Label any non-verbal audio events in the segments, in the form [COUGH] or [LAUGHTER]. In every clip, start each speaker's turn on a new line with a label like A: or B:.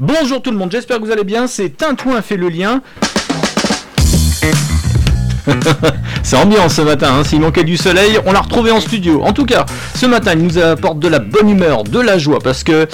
A: Bonjour tout le monde, j'espère que vous allez bien. C'est Tintouin fait le lien. [LAUGHS] C'est ambiance ce matin, hein. s'il manquait du soleil, on l'a retrouvé en studio. En tout cas, ce matin, il nous apporte de la bonne humeur, de la joie, parce que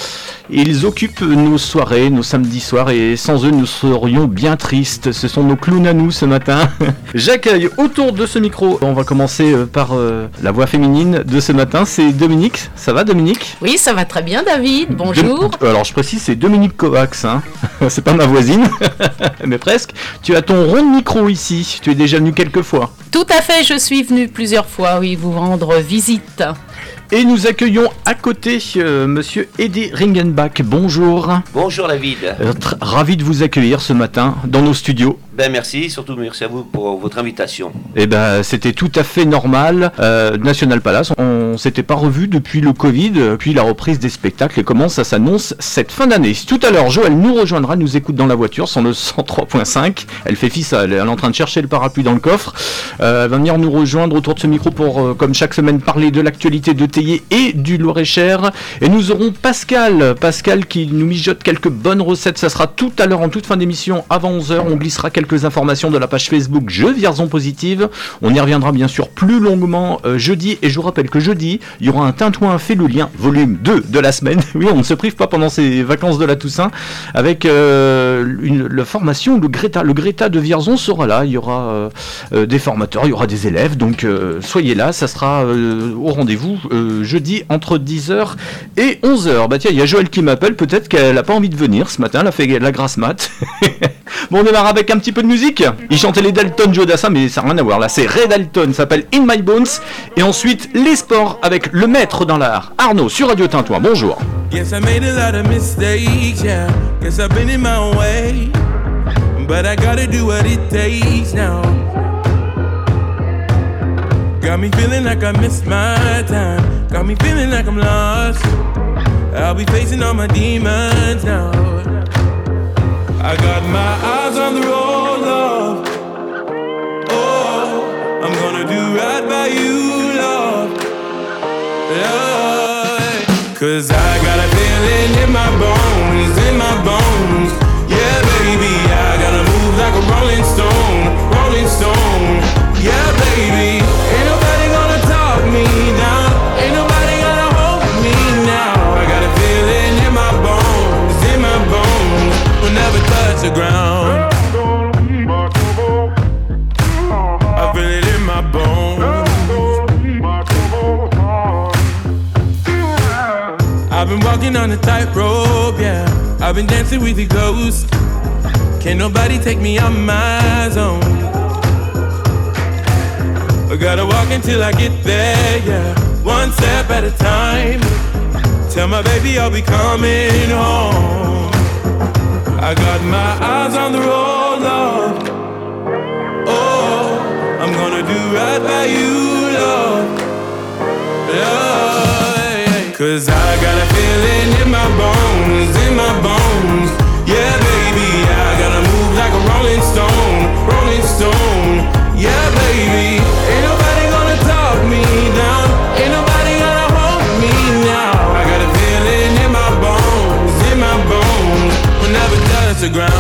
A: ils occupent nos soirées, nos samedis soirs, et sans eux, nous serions bien tristes. Ce sont nos clowns à nous ce matin. [LAUGHS] J'accueille autour de ce micro, on va commencer euh, par euh, la voix féminine de ce matin, c'est Dominique. Ça va Dominique?
B: Oui, ça va très bien David, bonjour.
A: Alors je précise, c'est Dominique Kovacs, hein. [LAUGHS] c'est pas ma voisine, [LAUGHS] mais presque. Tu as ton rond de micro ici, tu es déjà venu quelques fois.
B: Tout à fait, je suis venu plusieurs fois, oui, vous rendre visite.
A: Et nous accueillons à côté euh, Monsieur Eddie Ringenbach. Bonjour.
C: Bonjour David.
A: Euh, Ravi de vous accueillir ce matin dans nos studios.
C: Ben merci, surtout merci à vous pour votre invitation.
A: Eh ben, c'était tout à fait normal. Euh, National Palace, on s'était pas revu depuis le Covid, euh, puis la reprise des spectacles et comment ça s'annonce cette fin d'année? Tout à l'heure, Joël nous rejoindra, nous écoute dans la voiture sur le 103.5. Elle fait fils, elle est en train de chercher le parapluie dans le coffre. Euh, elle va venir nous rejoindre autour de ce micro pour, euh, comme chaque semaine, parler de l'actualité de Et du Loir-et-Cher. Et nous aurons Pascal, Pascal qui nous mijote quelques bonnes recettes. Ça sera tout à l'heure en toute fin d'émission avant 11h. On glissera quelques informations de la page Facebook Jeux Vierzon Positive. On y reviendra bien sûr plus longuement euh, jeudi. Et je vous rappelle que jeudi, il y aura un Tintouin fait le lien, volume 2 de la semaine. [LAUGHS] Oui, on ne se prive pas pendant ces vacances de la Toussaint avec euh, une, la formation, le Greta. Le Greta de Vierzon sera là. Il y aura euh, des formateurs, il y aura des élèves. Donc soyez là, ça sera au rendez-vous jeudi entre 10h et 11h. Bah tiens, il y a Joël qui m'appelle. Peut-être qu'elle n'a pas envie de venir ce matin. Elle a fait la grasse mat. [LAUGHS] bon, on démarre avec un petit peu de musique. Il chantait les Dalton Joe Dassin, mais ça n'a rien à voir. Là, c'est Ray Dalton, ça s'appelle In My Bones. Et ensuite, les sports avec le maître dans l'art, Arnaud, sur Radio Tintouin. Bonjour.
D: I made a lot of mistakes, yeah. I've been in my way. But I gotta do what it takes now. Got me feeling like I missed my time. Got me feeling like I'm lost. I'll be facing all my demons now. I got my eyes on the road, love. Oh, I'm gonna do right by you, love. Lord. Cause I got a feeling in my bones, in my bones. Yeah, baby, I gotta move like a rolling stone, rolling stone. Yeah, baby, me down, ain't nobody gonna hold me now. I got a feeling in my bones, in my bones. We'll never touch the ground. I feel it in my bones. I've been walking on a tightrope, yeah. I've been dancing with the ghost. Can't nobody take me out my zone. I gotta walk until I get there, yeah. One step at a time. Tell my baby I'll be coming home. I got my eyes on the road, love. Oh, I'm gonna do right by you. Love, yeah. Cause I got a feeling in my bones, in my bones. The ground.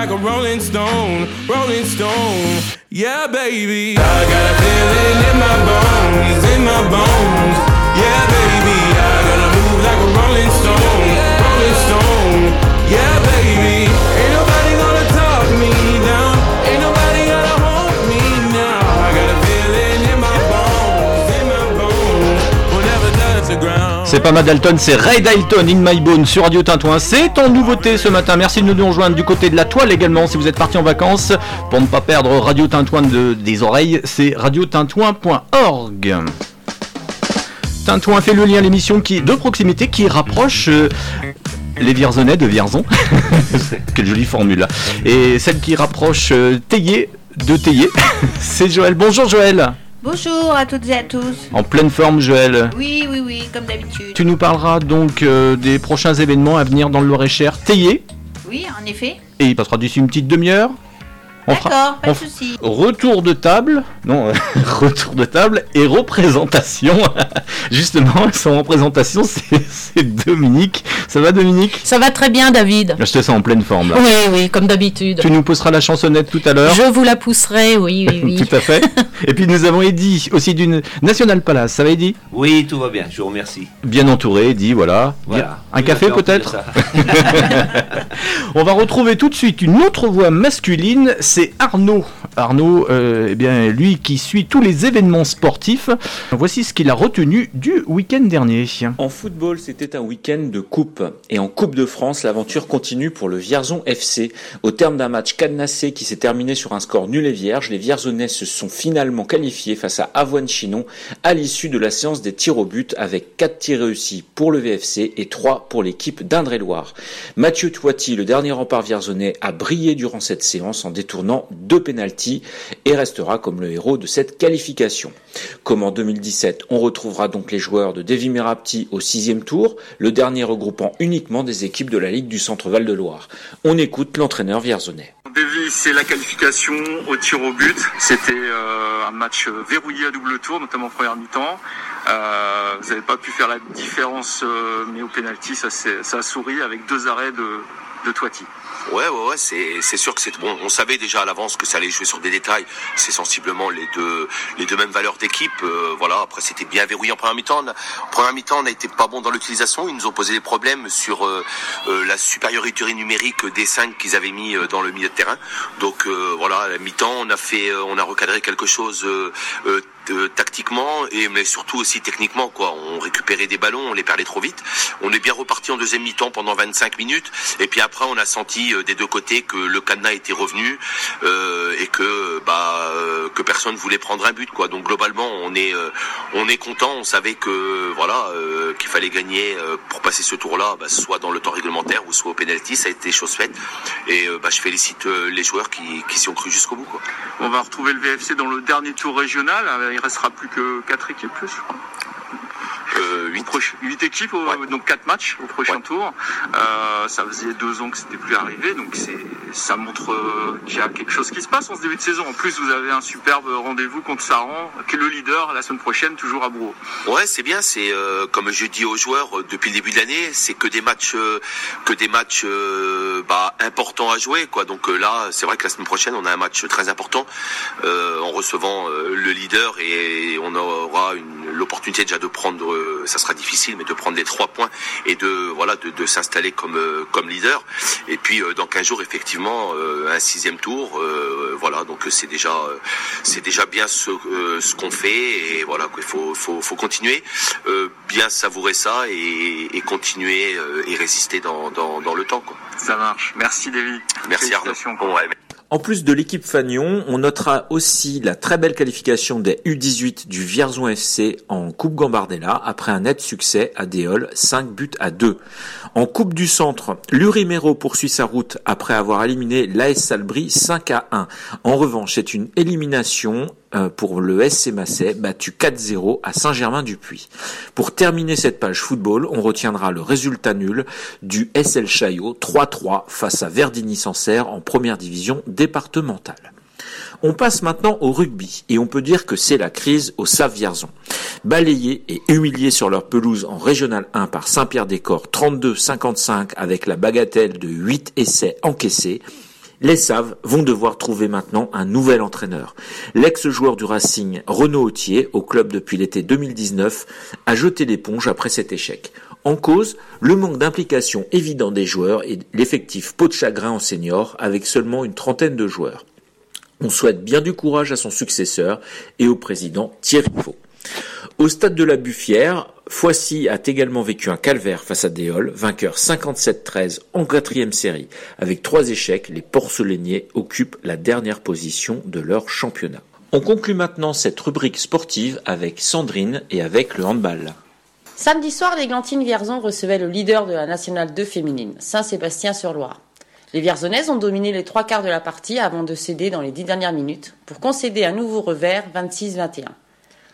D: Like a rolling stone, rolling stone. Yeah, baby, I got a feeling in my bones, in my bones. Yeah, baby, I gotta move like a rolling stone, rolling stone. Yeah, baby,
A: C'est pas Dalton, c'est Ray Dalton in My Bone sur Radio Tintouin. C'est en nouveauté ce matin. Merci de nous rejoindre du côté de la toile également si vous êtes parti en vacances. Pour ne pas perdre Radio Tintouin de- des oreilles, c'est radiotintouin.org. Tintouin fait le lien, l'émission qui de proximité qui rapproche euh, les Vierzonais de Vierzon. [LAUGHS] Quelle jolie formule. Et celle qui rapproche euh, de Théier, [LAUGHS] c'est Joël. Bonjour Joël.
E: Bonjour à toutes et à tous.
A: En pleine forme Joël.
E: Oui, oui, oui, comme d'habitude.
A: Tu nous parleras donc euh, des prochains événements à venir dans le Loir-et-Cher. Théier.
E: Oui, en effet.
A: Et il passera d'ici une petite demi-heure. On fera-
E: D'accord, pas
A: on
E: de souci.
A: Retour de table, non, euh, [LAUGHS] retour de table et représentation. [LAUGHS] Justement, son représentation, c'est Dominique. Ça va Dominique?
B: Ça va très bien, David.
A: Je te sens en pleine forme là.
B: Oui, oui, comme d'habitude.
A: Tu nous pousseras la chansonnette tout à l'heure.
B: Je vous la pousserai, oui, oui, oui. [LAUGHS]
A: Tout à fait. Et puis nous avons Eddy, aussi d'une National Palace. Ça va Eddy?
C: Oui, tout va bien, je vous remercie.
A: Bien entouré, Eddy, voilà.
C: Voilà.
A: Un café peut-être? On va retrouver tout de suite une autre voix masculine, c'est Arnaud. Arnaud, euh, eh bien, lui qui suit tous les événements sportifs. Voici ce qu'il a retenu du week-end dernier.
F: En football, c'était un week-end de coupe. Et en Coupe de France, l'aventure continue pour le Vierzon FC. Au terme d'un match cadenassé qui s'est terminé sur un score nul et vierge, les Vierzonais se sont finalement qualifiés face à Avoine-Chinon à l'issue de la séance des tirs au but avec 4 tirs réussis pour le VFC et 3 pour l'équipe d'Indre-et-Loire. Mathieu Toiti, le dernier rempart vierzonais, a brillé durant cette séance en détournant deux pénalties et restera comme le héros de cette qualification. Comme en 2017, on retrouvera donc les joueurs de Davy Merapti au sixième tour, le dernier regroupant uniquement des équipes de la Ligue du Centre-Val de Loire. On écoute l'entraîneur vierzonais.
G: Davy, c'est la qualification au tir au but. C'était euh, un match verrouillé à double tour, notamment en première mi-temps. Euh, vous n'avez pas pu faire la différence, euh, mais au penalty, ça, ça a souri avec deux arrêts de, de Toiti.
H: Ouais, ouais, ouais, c'est, sûr que c'est bon. On savait déjà à l'avance que ça allait jouer sur des détails. C'est sensiblement les deux, les deux mêmes valeurs d'équipe. Euh, voilà. Après, c'était bien verrouillé en première mi-temps. En première mi-temps, on n'a été pas bon dans l'utilisation. Ils nous ont posé des problèmes sur euh, euh, la supériorité numérique des cinq qu'ils avaient mis dans le milieu de terrain. Donc voilà, à la mi-temps, on a fait, on a recadré quelque chose. Tactiquement et mais surtout aussi techniquement quoi. On récupérait des ballons on les perdait trop vite. On est bien reparti en deuxième mi-temps pendant 25 minutes. Et puis après on a senti euh, des deux côtés que le cadenas était revenu euh, et que bah euh, que personne voulait prendre un but quoi. Donc globalement on est on est content. On savait que voilà qu'il fallait gagner pour passer ce tour là soit dans le temps réglementaire ou soit au penalty ça a été chose faite. Et bah, je félicite les joueurs qui qui s'y ont cru jusqu'au bout quoi.
G: On va retrouver le VFC dans le dernier tour régional. Euh, Il restera plus que quatre équipes plus, je crois.
H: Euh, huit.
G: Proche- Huit équipes,
H: Ouais.
G: donc quatre matchs au prochain
H: Ouais.
G: tour. Euh, ça faisait deux ans que c'était plus arrivé, donc c'est ça montre euh, qu'il y a quelque chose qui se passe en ce début de saison. En plus, vous avez un superbe rendez-vous contre Saran, qui est le leader la semaine prochaine, toujours à Bourreau.
H: Ouais, c'est bien. C'est euh, comme je dis aux joueurs euh, depuis le début de l'année, c'est que des matchs, euh, que des matchs euh, bah, importants à jouer, quoi. Donc euh, là, c'est vrai que la semaine prochaine, on a un match très important euh, en recevant euh, le leader et on aura l'opportunité déjà de prendre, ça sera difficile, mais de prendre les trois points et de voilà de, de s'installer comme euh, comme leader. Et puis euh, dans 15 jours, effectivement, euh, un sixième tour. euh, voilà, donc c'est déjà euh, c'est déjà bien ce euh, ce qu'on fait et voilà quoi, il faut faut faut continuer, euh, bien savourer ça et, et continuer euh, et résister dans, dans dans le temps quoi.
G: Ça marche. Merci, Davy.
H: Merci Arnaud.
G: Félicitations.
H: Bon, ouais,
F: En plus de l'équipe Fagnon, on notera aussi la très belle qualification des U18 du Vierzon FC en Coupe Gambardella après un net succès à Déol, 5 buts à 2. En Coupe du Centre, l'Urimero poursuit sa route après avoir éliminé l'AS Salbris 5 à 1. En revanche, c'est une élimination pour le SC Masset, battu 4-0 à Saint-Germain-du-Puy. Pour terminer cette page football, on retiendra le résultat nul du SL Chaillot 3-3 face à Verdigny-Sancerre en première division départementale. On passe maintenant au rugby et on peut dire que c'est la crise au Save Vierzon. Balayés et humiliés sur leur pelouse en Régional 1 par Saint-Pierre-des-Corps 32-55 avec la bagatelle de 8 essais encaissés, les Saves vont devoir trouver maintenant un nouvel entraîneur. L'ex-joueur du Racing, Renaud Autier, au club depuis l'été 2019, a jeté l'éponge après cet échec. En cause, le manque d'implication évident des joueurs et l'effectif pot de chagrin en senior avec seulement une trentaine de joueurs. On souhaite bien du courage à son successeur et au président Thierry Faux. Au stade de la Buffière, Foissy a également vécu un calvaire face à Déol, vainqueur 57-13 en quatrième série. Avec trois échecs, les porcelainiers occupent la dernière position de leur championnat. On conclut maintenant cette rubrique sportive avec Sandrine et avec le handball.
B: Samedi soir, les Glantines Vierzon recevaient le leader de la Nationale 2 féminine, Saint-Sébastien-sur-Loire. Les Vierzonaises ont dominé les trois quarts de la partie avant de céder dans les dix dernières minutes pour concéder un nouveau revers 26-21.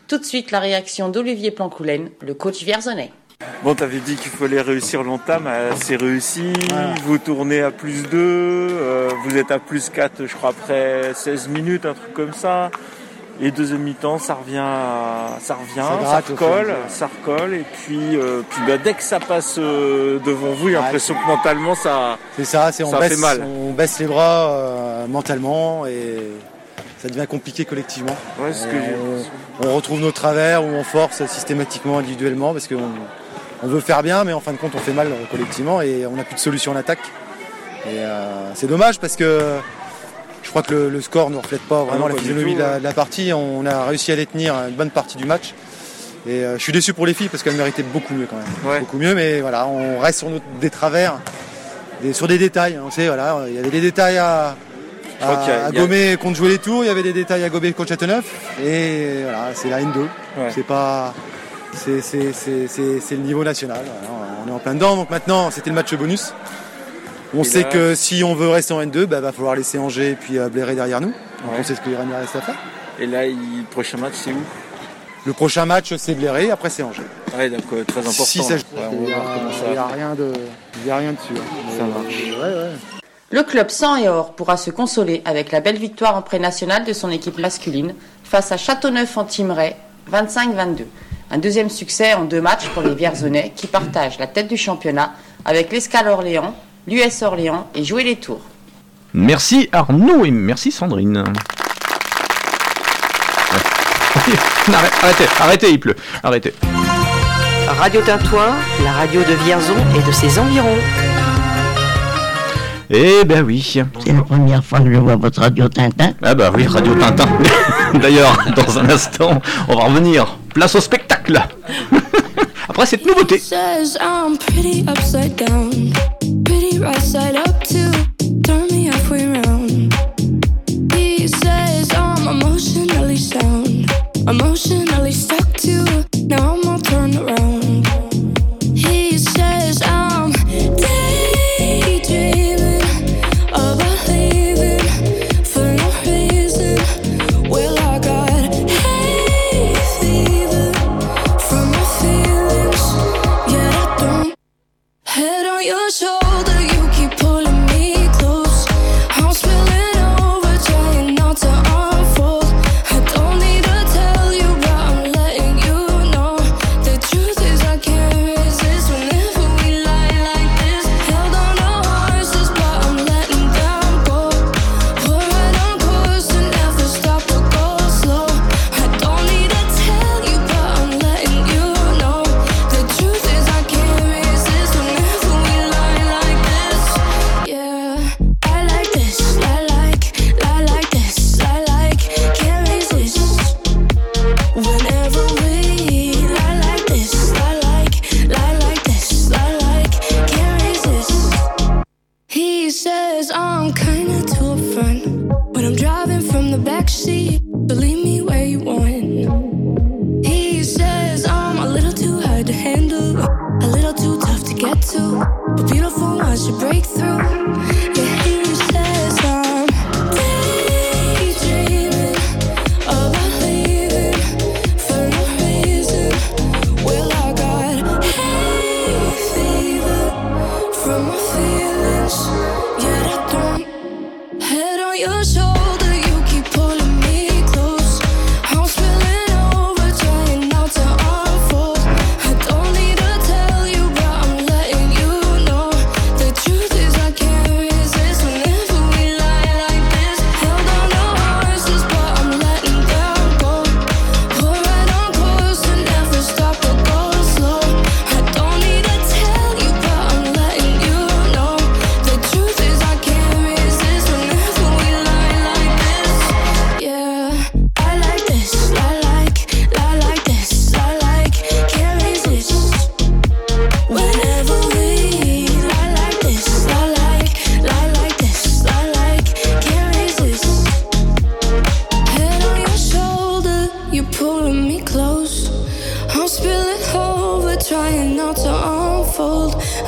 B: Tout de suite, la réaction d'Olivier Plancoulen, le coach vierzonais.
I: Bon, t'avais dit qu'il fallait réussir l'entame, euh, c'est réussi. Vous tournez à plus 2, euh, vous êtes à plus 4, je crois, après 16 minutes, un truc comme ça. Et deuxième mi-temps, ça revient, à- ça revient,
J: Ça
I: recolle, ça recolle. Et puis, euh, puis bah, dès que ça passe euh, devant vous, j'ai l'impression que mentalement, ça,
J: C'est ça, c'est on
I: ça
J: baisse,
I: fait mal.
J: on baisse les bras euh, mentalement et ça devient compliqué collectivement.
I: Ouais, c'est ce que
J: Et
I: j'ai-
J: on, on retrouve nos travers ou on force systématiquement individuellement parce qu'on on veut faire bien, mais en fin de compte on fait mal euh, collectivement et on n'a plus de solution en attaque. Et euh, c'est dommage parce que je crois que le, le score ne reflète pas vraiment
I: non,
J: la physionomie
I: tout,
J: de, la,
I: ouais.
J: de la partie. On a réussi à les tenir une bonne partie du match. Et euh, je suis déçu pour les filles parce qu'elles méritaient beaucoup mieux quand même. Beaucoup mieux, mais voilà, on reste sur des travers, des- sur des détails. hein. On sait, voilà, il y avait des détails à, à-
I: qu'il y a-
J: à
I: il a-
J: contre jouer les tours, il y avait des détails à gommer contre Châteauneuf. Et voilà, c'est la N2. C'est pas. C'est c'est- c'est- c'est- c'est le niveau national. on est en plein dedans. Donc maintenant, c'était le match bonus. On
I: Et
J: sait
I: là-
J: que si on veut rester en N2, bah, va falloir laisser Angers et puis euh, Bléré derrière nous. Donc
I: Ouais.
J: on sait ce qu'il reste à faire.
I: Et là, il- le prochain match, c'est où?
J: Le prochain match, c'est Bléré, après c'est Angers.
I: Ouais, donc euh, très important.
J: Si ça joue,
I: Ouais, on
J: il
I: va
J: y a- il rien de, il y a rien dessus. hein.
I: Ça marche.
J: ouais, ouais.
B: Le club sang et or pourra se consoler avec la belle victoire en pré-national de son équipe masculine face à Châteauneuf en Teamray 25-22. Un deuxième succès en deux matchs pour les Vierzonais qui partagent la tête du championnat avec l'Escale Orléans, l'US Orléans et Jouer les Tours.
A: Merci Arnaud et merci Sandrine. [LAUGHS] Arrêtez, arrêtez, il pleut. Arrêtez.
K: Radio Tintoin, la radio de Vierzon et de ses environs.
A: Eh ben oui.
L: C'est la première fois que je vois votre radio Tintin.
A: Ah bah oui, Radio Tintin. [LAUGHS] D'ailleurs, dans un instant, on va revenir. Place au spectacle. [LAUGHS] Après cette nouveauté.
M: says I'm pretty upside down, pretty right side up too. Turn me halfway round. He says I'm emotionally sound, emotionally stuck too. Now I'm all turned around.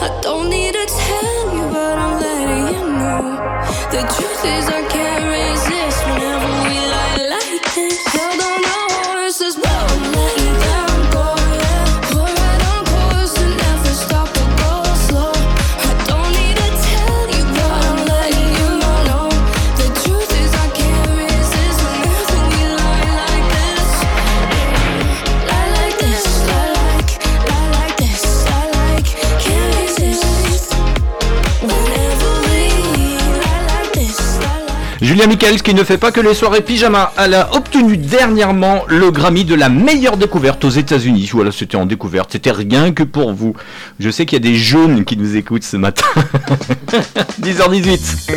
M: I don't need to tell you, but I'm letting you know. The truth is,
A: Julia Michaels qui ne fait pas que les soirées pyjama, elle a obtenu dernièrement le Grammy de la meilleure découverte aux États-Unis. Voilà, c'était en découverte, c'était rien que pour vous. Je sais qu'il y a des jeunes qui nous écoutent ce matin. [LAUGHS] 10h18.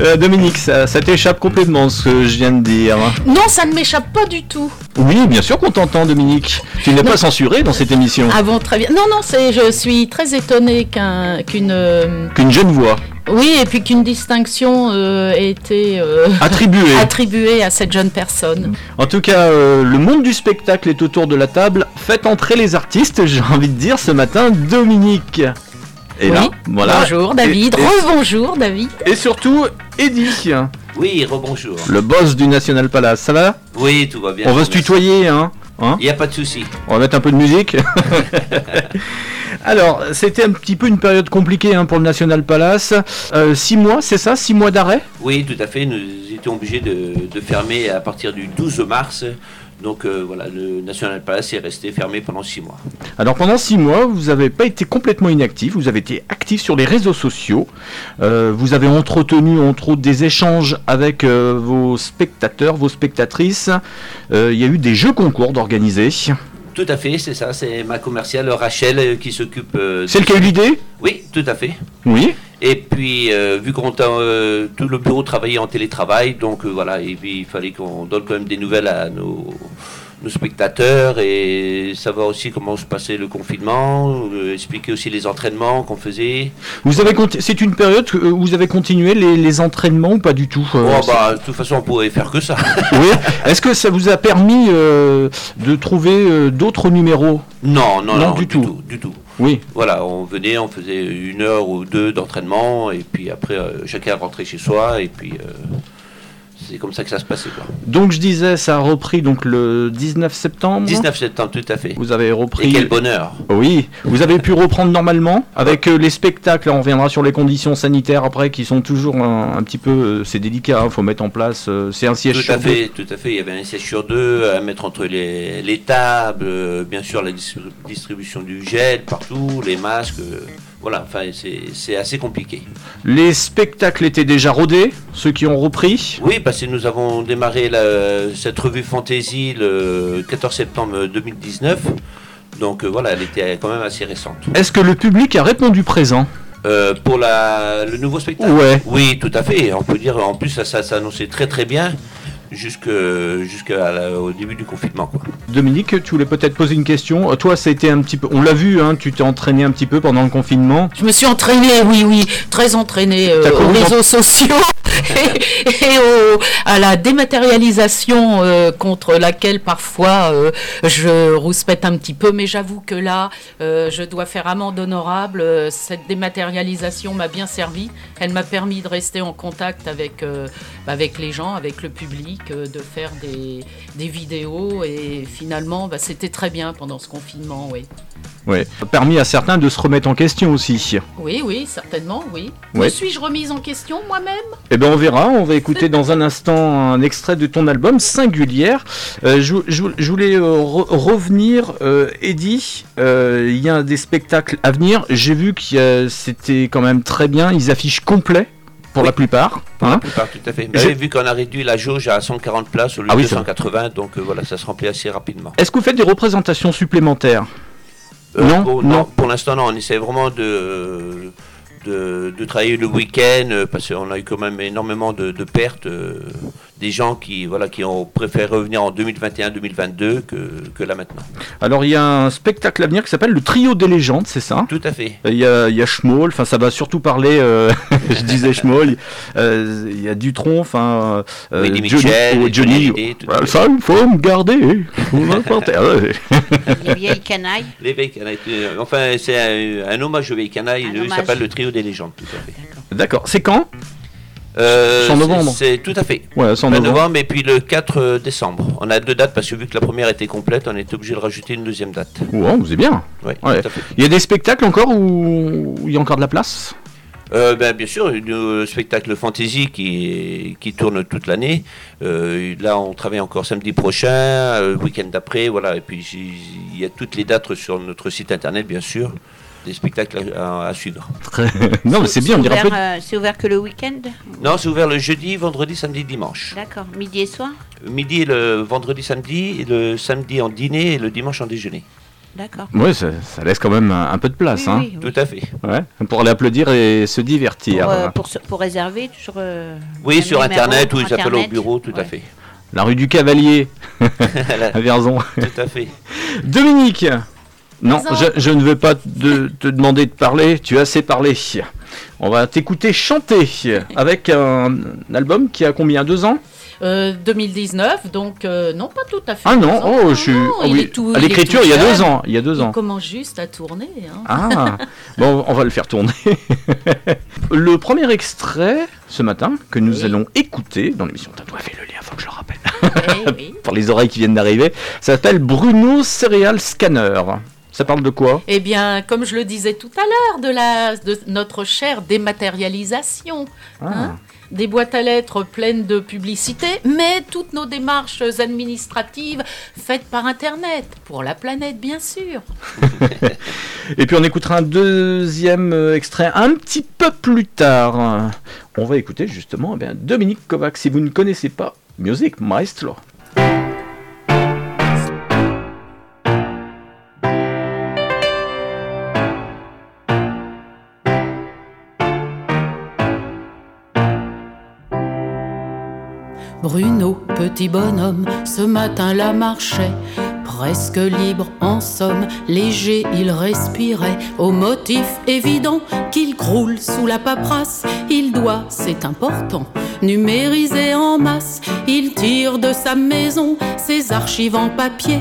A: Euh, Dominique, ça, ça t'échappe complètement ce que je viens de dire.
N: Non, ça ne m'échappe pas du tout.
A: Oui, bien sûr qu'on t'entend, Dominique. Tu n'es pas censuré dans cette émission.
N: Ah bon, très bien. Non, non, c'est, je suis très étonnée qu'un, qu'une, euh,
A: Qu'une jeune voix.
N: Oui, et puis qu'une distinction euh, ait été euh,
A: Attribuée. [LAUGHS]
N: attribuée à cette jeune personne.
A: En tout cas, euh, le monde du spectacle est autour de la table. Faites entrer les artistes, [LAUGHS] j'ai envie de dire ce matin, Dominique. Et là,
N: Oui.
A: voilà.
N: Bonjour David,
A: Et- et-
N: rebonjour David.
A: Et surtout, Eddie,
C: Oui, rebonjour.
A: le boss du National Palace. Ça va?
C: Oui, tout va bien.
A: On va se tutoyer, hein, hein?
C: Il n'y a pas de souci.
A: On va mettre un peu de musique. [LAUGHS] Alors, c'était un petit peu une période compliquée hein, pour le National Palace. Euh, six mois, c'est ça Six mois d'arrêt?
C: Oui, tout à fait. Nous étions obligés de, de fermer à partir du 12 mars. Donc euh, voilà, le National Palace est resté fermé pendant six mois.
A: Alors pendant six mois, vous n'avez pas été complètement inactif, vous avez été actif sur les réseaux sociaux, Euh, vous avez entretenu entre autres des échanges avec euh, vos spectateurs, vos spectatrices, il y a eu des jeux concours d'organiser.
C: Tout à fait, c'est ça. C'est ma commerciale Rachel euh, qui s'occupe. euh,
A: C'est
C: de-
A: le qui a eu l'idée
C: Oui, tout à fait.
A: Oui.
C: Et puis, euh, vu qu'on euh, tout le bureau travaillait en télétravail, donc euh, voilà, et puis il fallait qu'on donne quand même des nouvelles à nos, nos spectateurs et savoir aussi comment se passait le confinement, euh, expliquer aussi les entraînements qu'on faisait.
A: Vous avez c'est une période où vous avez continué les, les entraînements ou pas du tout euh,
C: Oh, bah, de toute façon, on pourrait faire que ça. [LAUGHS]
A: Oui. Est-ce que ça vous a permis euh, de trouver euh, d'autres numéros?
C: Non, non, non,
A: du,
C: du
A: tout.
C: tout, du tout.
A: Oui.
C: Voilà, on venait, on faisait une heure ou deux d'entraînement, et puis après, euh, chacun rentrait chez soi, et puis euh, c'est comme ça que ça se passait. Quoi.
A: Donc je disais, ça a repris donc le 19 septembre.
C: 19 septembre, tout à fait.
A: Vous avez repris.
C: Et quel bonheur
A: Oui, vous avez pu reprendre normalement avec euh, les spectacles. On reviendra sur les conditions sanitaires après qui sont toujours un, un petit peu. euh, c'est délicat, il faut mettre en place. euh, c'est un siège
C: Tout
A: sur
C: à
A: deux.
C: fait, tout à fait. Il y avait un siège sur deux à mettre entre les, les tables, euh, bien sûr la dis- distribution du gel partout, les masques. euh, voilà, enfin c'est c'est assez compliqué.
A: Les spectacles étaient déjà rodés, ceux qui ont repris.
C: Oui, parce que nous avons démarré la- cette revue Fantasy le 14 septembre 2019. Donc euh, voilà, elle était quand même assez récente.
A: Est-ce que le public a répondu présent
C: Euh, pour la, le nouveau spectacle
A: Ouais.
C: Oui, tout à fait. On peut dire, en plus, ça, ça s'annonçait très très bien jusque- jusqu'à la- au début du confinement. Quoi.
A: Dominique, tu voulais peut-être poser une question. Euh, Toi, ça a été un petit peu. On l'a vu, hein, tu t'es entraîné un petit peu pendant le confinement.
N: Je me suis entraînée, oui, oui, très entraînée euh,
A: T'as
N: aux réseaux sociaux [LAUGHS] et, au- à la dématérialisation euh, contre laquelle parfois euh, je rouspète un petit peu, mais j'avoue que là, euh, je dois faire amende honorable. Euh, Cette dématérialisation m'a bien servi. Elle m'a permis de rester en contact avec, avec les gens, avec le public, de faire des, des vidéos et finalement, bah, c'était très bien pendant ce confinement, oui.
A: Ouais. Permis à certains de se remettre en question aussi.
N: Oui, oui, certainement, oui. Me suis-je remise en question moi-même?
A: Eh ben on verra, on va écouter dans un instant un extrait de ton album Singulière. Euh, je, je- je voulais euh, re- revenir, euh, Eddie, il y a des spectacles à venir. J'ai vu que c'était quand même très bien, ils affichent complet pour la plupart.
C: Pour la
A: hein.
C: plupart, tout à fait.
A: J'ai-
C: J'ai vu qu'on a réduit la jauge à 140 places au lieu
A: Ah oui,
C: de
A: c'est
C: 180, donc voilà, ça se remplit assez rapidement.
A: Est-ce que vous faites des représentations supplémentaires?
C: Euh,
A: Non, non.
C: Pour l'instant, non. On essaie vraiment de, de, travailler le week-end euh, parce qu'on a eu quand même énormément de, de pertes, euh, des gens qui, voilà, qui ont préféré revenir en 2021-2022 que, que là maintenant.
A: Alors il y a un spectacle à venir qui s'appelle le Trio des légendes, c'est ça?
C: Tout à fait.
A: Il y a, il y a Schmoll, enfin ça va surtout parler, euh, [LAUGHS] je disais Schmoll, euh, il y a Dutronc, enfin euh,
C: Eddie
A: Johnny,
C: Mitchell,
A: oh, Johnny, ça il faut me garder, faut. Ah. [LAUGHS]
E: Les vieilles canailles.
C: Les vieilles canailles. euh, Enfin, c'est un, un hommage aux vieilles canailles. Il s'appelle le trio des légendes. Tout à fait.
A: D'accord, c'est quand?
C: Euh,
A: novembre.
C: C'est tout à fait.
A: Ouais, novembre.
C: et puis le 4 décembre. On a deux dates parce que vu que la première était complète, on est obligé de rajouter une deuxième date.
A: Wow, c'est bien.
C: Ouais,
A: Ouais.
C: tout à fait.
A: Il y a des spectacles encore où il y a encore de la place?
C: Euh, ben, bien sûr, le spectacle fantasy qui, qui tourne toute l'année. Euh, là, on travaille encore samedi prochain, euh, le week-end d'après, voilà. Et puis, il y a toutes les dates sur notre site internet, bien sûr, des spectacles à, à suivre. [LAUGHS]
A: non, mais c'est bien, on dirait un
E: ouvert,
A: peu.
E: euh, c'est ouvert que le week-end
C: Non, c'est ouvert le jeudi, vendredi, samedi, dimanche.
E: D'accord. Midi et soir
C: Midi et le vendredi, samedi, et le samedi en dîner et le dimanche en déjeuner.
E: D'accord.
A: Ouais, ça, ça laisse quand même un, un peu de place,
E: Oui,
A: hein.
E: oui, oui.
C: Tout à fait.
A: Ouais, pour aller applaudir et se divertir.
E: Pour, euh, pour, se- pour réserver sur. euh,
C: Oui,
E: un
C: sur
E: numéro
C: internet ou ils appellent au
E: internet.
C: bureau, tout à fait.
A: La rue du Cavalier, [LAUGHS] [LAUGHS] à Vierzon.
C: Tout à fait.
A: Dominique Non, je, je ne veux pas te, te demander de parler, tu as assez parlé. On va t'écouter chanter avec un, album qui a combien Deux ans?
N: Euh, 2019, donc euh, non, pas tout à fait.
A: Ah non,
N: ans.
A: oh, je suis.
N: non, il
A: oui,
N: est tout-
A: à l'écriture, il y a deux ans. Il y a deux ans.
N: Commence juste à tourner. hein.
A: Ah, bon, on va le faire tourner. [LAUGHS] le premier extrait ce matin que nous allons écouter dans l'émission, t'as doit fait le lien, faut que je le rappelle.
N: Eh oui. [LAUGHS]
A: Pour les oreilles qui viennent d'arriver, ça s'appelle Bruno Cereal Scanner. Ça parle de quoi
N: Eh bien, comme je le disais tout à l'heure, de, la, de notre chère dématérialisation. hein. des boîtes à lettres pleines de publicité, mais toutes nos démarches administratives faites par Internet, pour la planète bien sûr. [LAUGHS]
A: Et puis on écoutera un deuxième euh, extrait un petit peu plus tard. On va écouter justement eh bien, Dominique Kovac, si vous ne connaissez pas Music Maestro.
N: Bruno, petit bonhomme, ce matin-là marchait, presque libre en somme, léger il respirait, au motif évident qu'il croule sous la paperasse, il doit, c'est important, numériser en masse, il tire de sa maison ses archives en papier,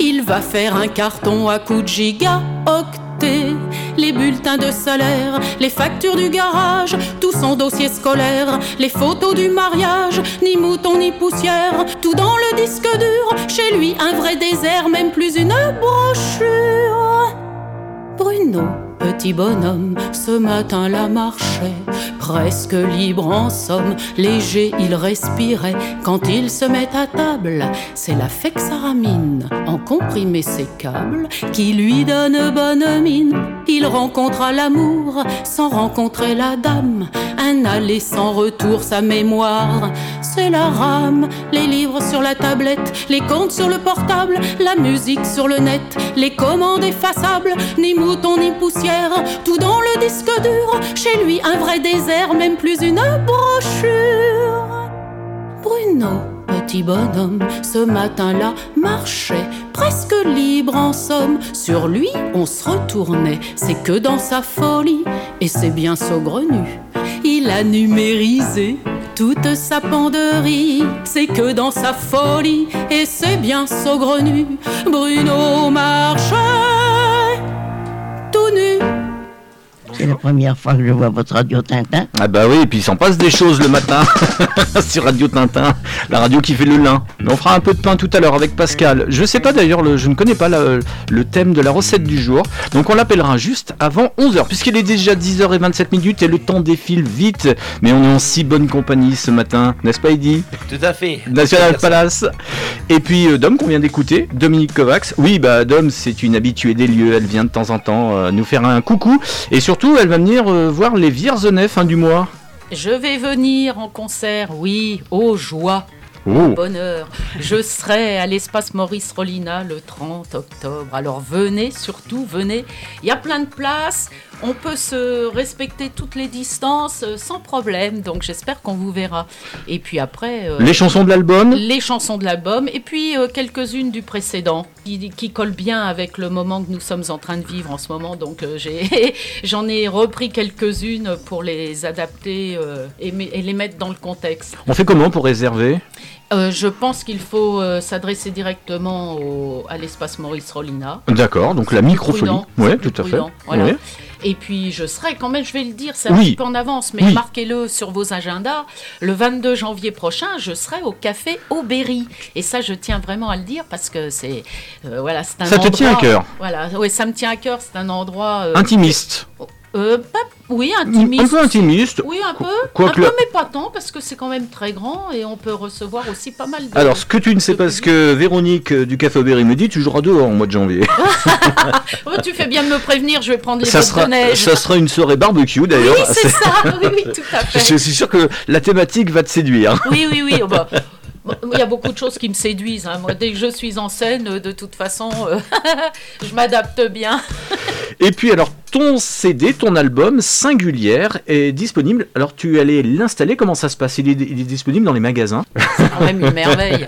N: il va faire un carton à coups de gigaoctets. Les bulletins de salaire, les factures du garage, tout son dossier scolaire, les photos du mariage, ni mouton ni poussière, tout dans le disque dur, chez lui un vrai désert, même plus une brochure. Bruno, petit bonhomme, ce matin-là marchait, presque libre en somme, léger il respirait. Quand il se met à table, c'est la fexaramine, en comprimé ses câbles, qui lui donne bonne mine. Il rencontra l'amour sans rencontrer la dame, un aller sans retour, sa mémoire, c'est la rame. Les livres sur la tablette, les comptes sur le portable, la musique sur le net, les commandes effaçables, ni mouton ni poussière, tout dans le disque dur. Chez lui, un vrai désert, même plus une brochure. Bruno, petit bonhomme, ce matin-là marchait, presque libre en somme. Sur lui, on se retournait, c'est que dans sa folie, et c'est bien saugrenu. Il a numérisé toute sa panderie, c'est que dans sa folie, et c'est bien saugrenu. Bruno marchait
L: C'est la première fois que je vois votre radio Tintin.
A: Ah bah oui, et puis il s'en passe des choses le matin [LAUGHS] sur Radio Tintin, la radio qui fait le lin. Mais on fera un peu de pain tout à l'heure avec Pascal. Je sais pas d'ailleurs, le- je ne connais pas la- le thème de la recette du jour, donc on l'appellera juste avant 11h, puisqu'il est déjà 10h27 minutes et le temps défile vite, mais on est en si bonne compagnie ce matin, n'est-ce pas Eddy
C: Tout à fait.
A: National Palace. Et puis euh, Dom qu'on vient d'écouter, Dominique Kovacs. Oui, bah Dom, c'est une habituée des lieux. Elle vient de temps en temps euh, nous faire un coucou. Et surtout, elle va venir euh, voir les Vierzonais fin du mois.
N: Je vais venir en concert, oui, aux joies.
A: Oh.
N: Au bonheur. Je serai à l'espace Maurice Rollina le 30 octobre. Alors venez, surtout venez. Il y a plein de places. On peut se respecter toutes les distances euh, sans problème. Donc j'espère qu'on vous verra. Et puis après. euh,
A: Les chansons de l'album
N: les chansons de l'album et puis euh, quelques-unes du précédent qui, qui collent bien avec le moment que nous sommes en train de vivre en ce moment. Donc euh, j'ai, [LAUGHS] j'en ai repris quelques-unes pour les adapter et, les mettre dans le contexte.
A: On fait comment pour réserver?
N: Je pense qu'il faut s'adresser directement au- à l'espace Maurice Rollina.
A: D'accord, donc la.
N: Prudent,
A: Oui, tout à fait.
N: voilà. Et puis je serai quand même, je vais le dire, c'est un
A: Oui.
N: petit peu en avance, mais
A: Oui.
N: marquez-le sur vos agendas. Le 22 janvier prochain, je serai au café Aubéry. Et ça, je tiens vraiment à le dire parce que c'est euh, voilà, c'est un
A: Ça te
N: endroit-
A: tient à cœur.
N: Voilà, oui, ça me tient à cœur. C'est un endroit euh,
A: Intimiste.
N: Euh, pas- oui, intimiste.
A: Un peu intimiste.
N: Oui, un peu. Un peu, mais pas tant parce que c'est quand même très grand et on peut recevoir aussi pas mal de.
A: Alors, ce que tu ne sais pas, ce que Véronique euh, du Café Aubéry me dit, tu joueras dehors au mois de janvier. [LAUGHS]
N: Oh, tu fais bien de me prévenir. Je vais prendre les
A: ça, sera,
N: de neige.
A: ça sera une soirée barbecue d'ailleurs.
N: Oui, c'est ça. [LAUGHS] Oui, oui, tout à fait.
A: Je suis sûr que la thématique va te séduire.
N: Oui, oui, oui. oh, bah, [LAUGHS] il y a beaucoup de choses qui me séduisent. hein. Moi, dès que je suis en scène, euh, de toute façon, euh, [LAUGHS] je m'adapte bien. [LAUGHS]
A: Et puis alors, ton CD, ton album Singulière est disponible. Alors, tu allais l'installer, comment ça se passe? Il est, il est disponible dans les magasins?
N: C'est quand même une merveille.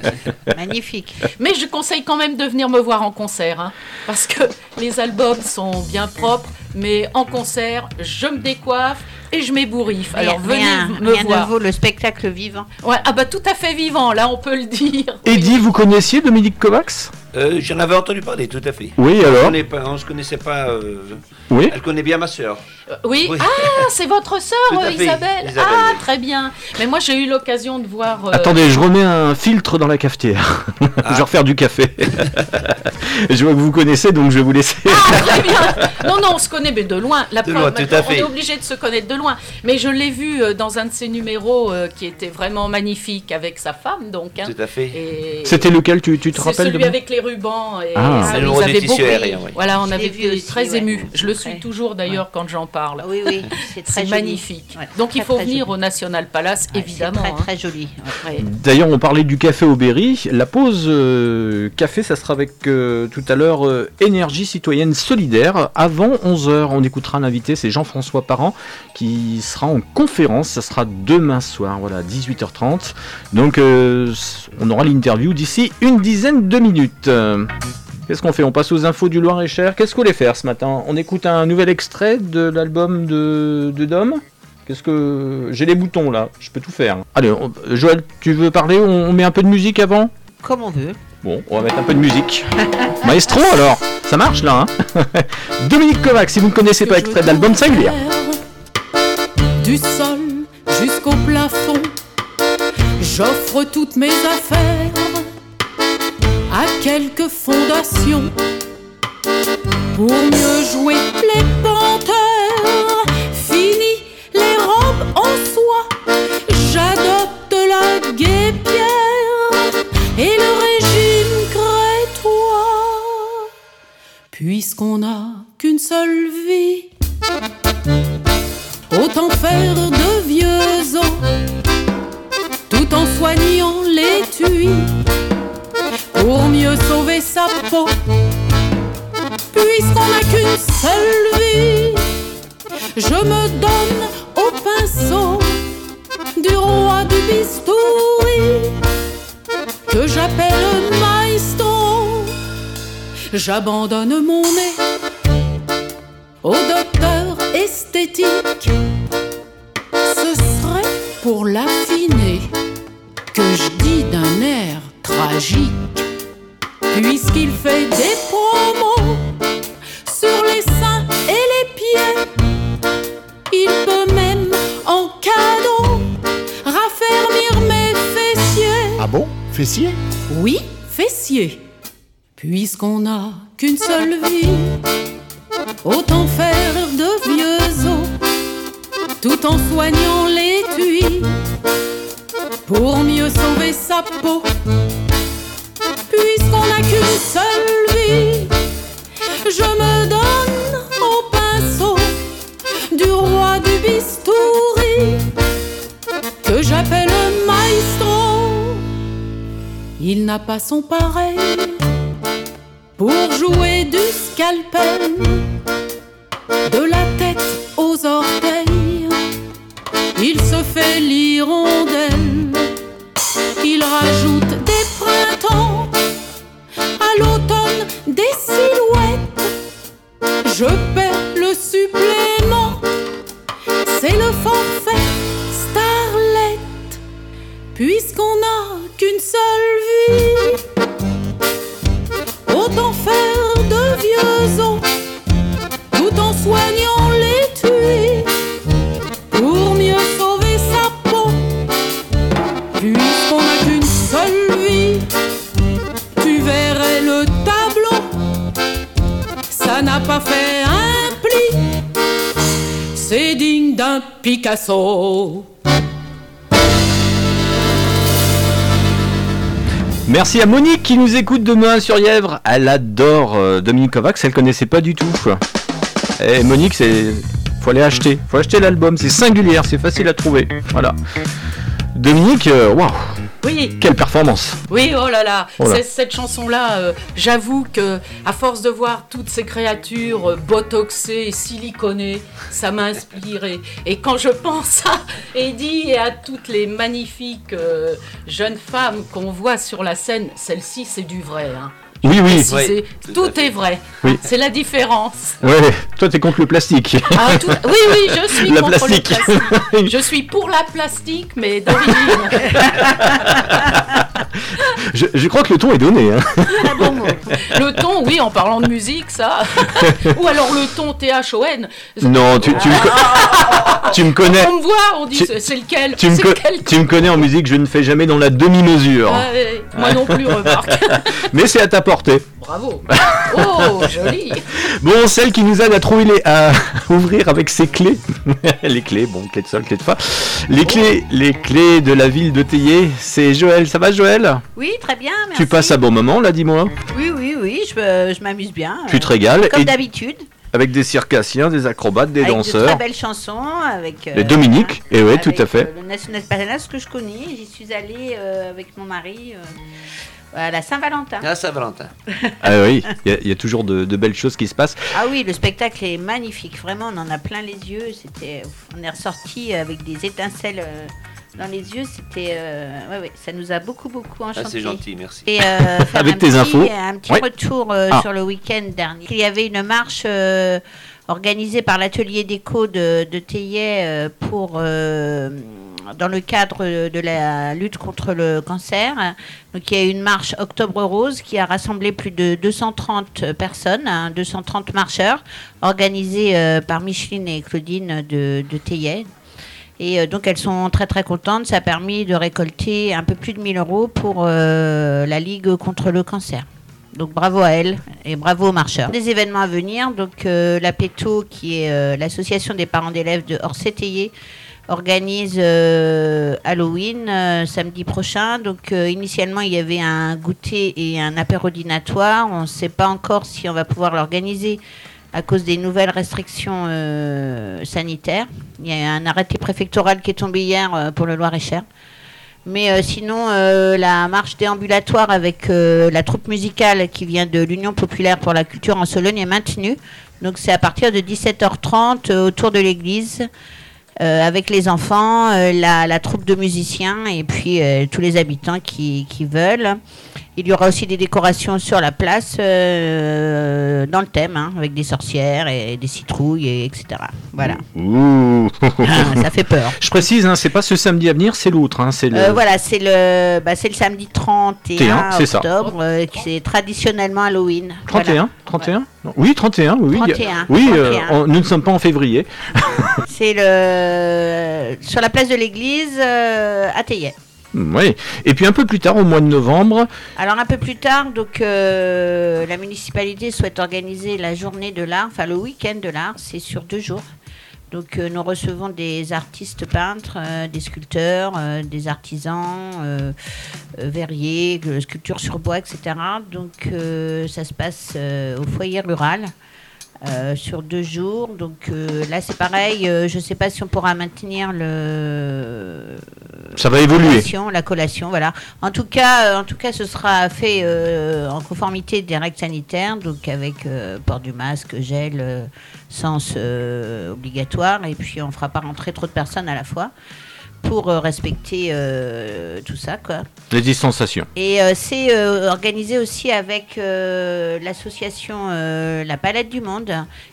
E: Magnifique.
N: Mais je conseille quand même de venir me voir en concert. hein, parce que les albums sont bien propres, mais en concert, je me décoiffe et je m'ébouriffe. Alors venez
E: rien,
N: me
E: rien
N: voir.
E: vaut le spectacle vivant.
N: Ouais, ah bah tout à fait vivant, là on peut le dire.
A: Eddie, vous connaissiez Dominique Kovacs?
C: Euh, J'en avais entendu parler, tout à fait.
A: Oui, alors
C: On ne se connaissait pas. euh,
A: Oui.
C: Elle connaît bien ma sœur.
N: Euh, Oui.
C: Oui.
N: Ah, c'est votre sœur, [LAUGHS] euh, Isabelle.
C: Isabelle,
N: Ah,
C: oui.
N: très bien. Mais moi, j'ai eu l'occasion de voir. euh,
A: Attendez, je remets un filtre dans la cafetière.
C: Ah. [LAUGHS]
A: je vais refaire du café. [LAUGHS] je vois que vous connaissez, donc je vais vous laisser.
N: Ah, très bien. Non, non, on se connaît, mais de loin. La
C: De loin, tout à fait.
N: On est obligé de se connaître de loin. Mais je l'ai vu dans un de ses numéros euh, qui était vraiment magnifique avec sa femme, donc. hein.
C: Tout à fait.
N: Et-
A: C'était lequel, tu, tu te
N: C'est
A: rappelles
N: celui
A: de
N: avec les rubans. Et
A: Ah.
N: ça nous avait beaucoup-
C: oui.
N: Voilà, on avait été
E: aussi,
N: très
E: ouais.
N: émus. Je le suis
E: Ouais.
N: toujours d'ailleurs quand j'en parle.
E: Oui, oui, [LAUGHS] c'est très
N: magnifique.
E: Ouais,
N: Donc il
E: très,
N: faut
E: très
N: venir
E: joli.
N: au National Palace,
E: Ouais,
N: évidemment.
E: C'est
N: hein.
E: très, très joli.
A: D'ailleurs, on parlait du café Aubéry. La pause euh, café, ça sera avec euh, tout à l'heure euh, Énergie citoyenne solidaire. Avant 11h, on écoutera un invité, c'est Jean-François Parent, qui sera en conférence. Ça sera demain soir, voilà, 18h30. Donc, euh, on aura l'interview d'ici une dizaine de minutes. Euh, Qu'est-ce qu'on fait? On passe aux infos du Loir-et-Cher. Qu'est-ce qu'on voulait faire ce matin? On écoute un nouvel extrait de l'album de, de Dom? Qu'est-ce que. J'ai les boutons là, je peux tout faire. Allez, on- Joël, tu veux parler? On, on met un peu de musique avant?
E: Comme on veut.
A: Bon, on va mettre un peu de musique. [LAUGHS] Maestro alors Ça marche là, hein? [LAUGHS] Dominique Kovac, si vous ne connaissez pas extrait de l'album singulière.
O: Du sol jusqu'au plafond, j'offre toutes mes affaires à quelques fondations pour mieux jouer les panthères. Fini les robes en soie, j'adopte la guépière et le régime crétois. Puisqu'on n'a qu'une seule vie, autant faire de vieux os, tout en soignant l'étui, pour mieux sauver sa peau. Puisqu'on n'a qu'une seule vie, je me donne au pinceau du roi du bistouri, que j'appelle maestro. J'abandonne mon nez au docteur esthétique. Ce serait pour l'affiner que je dis d'un air tragique, puisqu'il fait des promos sur les seins et les pieds. Il peut même en cadeau raffermir mes fessiers.
P: Ah bon? Fessier
O: Oui, fessier. Puisqu'on n'a qu'une seule vie, autant faire de vieux os, tout en soignant l'étui, pour mieux sauver sa peau puisqu'on n'a qu'une seule vie. Je me donne au pinceau du roi du bistouri que j'appelle maestro. Il n'a pas son pareil pour jouer du scalpel de la tête aux orteils. Il se fait l'hirondelle, il rajoute des printemps des silhouettes. Je paie le supplément, c'est le forfait Starlet.
A: Puisqu'on Merci à Monique qui nous écoute demain sur Yèvre. Elle adore euh, Dominique Kovacs, elle connaissait pas du tout. Et Monique, c'est faut aller acheter, faut acheter l'album, c'est singulier, c'est facile à trouver. Voilà. Dominique, euh, waouh,
N: Oui.
A: quelle performance.
N: Oui, oh là là,
A: Oh là.
N: Cette chanson-là, euh, j'avoue que à force de voir toutes ces créatures euh, botoxées et siliconées, ça m'a inspiré. Et quand je pense à Eddie et à toutes les magnifiques euh, jeunes femmes qu'on voit sur la scène, celle-ci c'est du vrai. hein.
A: Oui, oui. Oui,
N: tout est vrai.
A: Oui.
N: C'est la différence.
A: Ouais, toi t'es contre le plastique.
N: Ah, tout- Oui, oui, je suis [LAUGHS]
A: La
N: contre
A: plastique.
N: le plastique. [LAUGHS] Je suis pour la plastique, mais d'origine. [LAUGHS]
A: je, je crois que le ton est donné. hein.
N: Le ton, oui, en parlant de musique, ça. Ou alors le ton T-H-O-N.
A: Non, tu, tu, me, co- tu me connais.
N: On me voit, on dit
A: Tu-
N: c'est lequel
A: Tu me,
N: lequel
A: tu me connais en musique, je ne fais jamais dans la demi-mesure.
N: Ah, Moi non plus, remarque.
A: Mais c'est à ta portée.
N: Bravo. [LAUGHS] Oh, joli.
A: Bon, celle qui nous aide à trouver les, à [LAUGHS] ouvrir avec ses clés, [LAUGHS] les clés, bon, clé de sol, clé de fa, les clés, les clés de la ville de Théier, c'est Joël. Ça va, Joël?
E: Oui, très bien, merci.
A: Tu passes un bon moment là, dis-moi.
E: Oui, oui, oui, je, me- je m'amuse bien.
A: Tu
E: euh,
A: te régales
E: Comme
A: et-
E: d'habitude.
A: Avec des circassiens, des acrobates, des
E: avec de
A: danseurs.
E: très belles chansons. Avec, euh,
A: Les Dominique, et ouais, tout
E: avec,
A: à fait.
E: euh, le National Palace que je connais. J'y suis allée euh, avec mon mari euh, à la Saint-Valentin.
C: Ah, Saint-Valentin. [LAUGHS]
A: Ah oui, il y a- il y, a toujours de, de belles choses qui se passent.
E: Ah oui, le spectacle est magnifique. Vraiment, on en a plein les yeux. C'était, on est ressorti avec des étincelles euh, dans les yeux. C'était, euh, ouais, ouais, ça nous a beaucoup, beaucoup enchanté.
C: Ah, c'est gentil, merci.
E: Et euh, [LAUGHS] faire
A: Avec
E: un
A: tes
E: petit,
A: infos.
E: un petit
A: Ouais.
E: retour euh,
A: Ah.
E: sur le week-end dernier. Il y avait une marche organisée par l'atelier d'éco de, de euh, pour euh, dans le cadre de la lutte contre le cancer. Donc il y a eu une marche Octobre Rose qui a rassemblé plus de 230 personnes, hein, 230 marcheurs, organisée euh, par Micheline et Claudine de, de. Et donc elles sont très très contentes. Ça a permis de récolter un peu plus de 1000 euros pour la Ligue contre le cancer. Donc bravo à elles et bravo aux marcheurs. Des événements à venir. Donc euh, la PETO, qui est euh, l'association des parents d'élèves de Orsay-Théier, organise euh, Halloween samedi prochain. Donc initialement il y avait un goûter et un apérodinatoire. On ne sait pas encore si on va pouvoir l'organiser à cause des nouvelles restrictions sanitaires. Il y a un arrêté préfectoral qui est tombé hier pour le Loir-et-Cher. Mais euh, sinon, euh, la marche déambulatoire avec euh, la troupe musicale qui vient de l'Union populaire pour la culture en Sologne est maintenue. Donc c'est à partir de 17h30 euh, autour de l'église. avec les enfants, la, troupe de musiciens et puis tous les habitants qui veulent. Il y aura aussi des décorations sur la place euh, dans le thème, hein, avec des sorcières et des citrouilles, et etc. Voilà.
A: Ouh. [LAUGHS]
E: Ah, ça fait peur.
A: Je précise, hein, c'est pas ce samedi à venir, c'est l'autre. Hein, c'est le...
E: Euh, voilà, c'est le, bah, c'est le samedi 31
A: 31, c'est ça.
E: octobre, euh, qui c'est traditionnellement Halloween.
A: 31
E: Voilà.
A: 31 Non, Oui, 31, oui. oui.
E: 31,
A: Oui, euh,
E: 31.
A: on- nous ne sommes pas en février.
E: C'est le sur la place de l'église euh, à Théier.
A: Oui. Et puis un peu plus tard, au mois de novembre,
E: Alors un peu plus tard, donc euh, la municipalité souhaite organiser la journée de l'art, enfin le week-end de l'art, c'est sur deux jours. Donc euh, nous recevons des artistes peintres, euh, des sculpteurs, des artisans, verriers, sculptures sur bois, etc. Donc ça se passe au foyer rural. Euh, sur deux jours. Donc euh, là, c'est pareil. euh, je ne sais pas si on pourra maintenir le.
A: Ça va évoluer.
E: La collation, la collation, voilà. En tout cas, euh, en tout cas, ce sera fait euh, en conformité des règles sanitaires, donc avec euh, port du masque, gel, euh, sens euh, obligatoire, et puis on ne fera pas rentrer trop de personnes à la fois. Pour euh, respecter euh, tout ça, quoi.
A: Les distanciations.
E: Et euh, c'est euh, organisé aussi avec l'association La Palette du Monde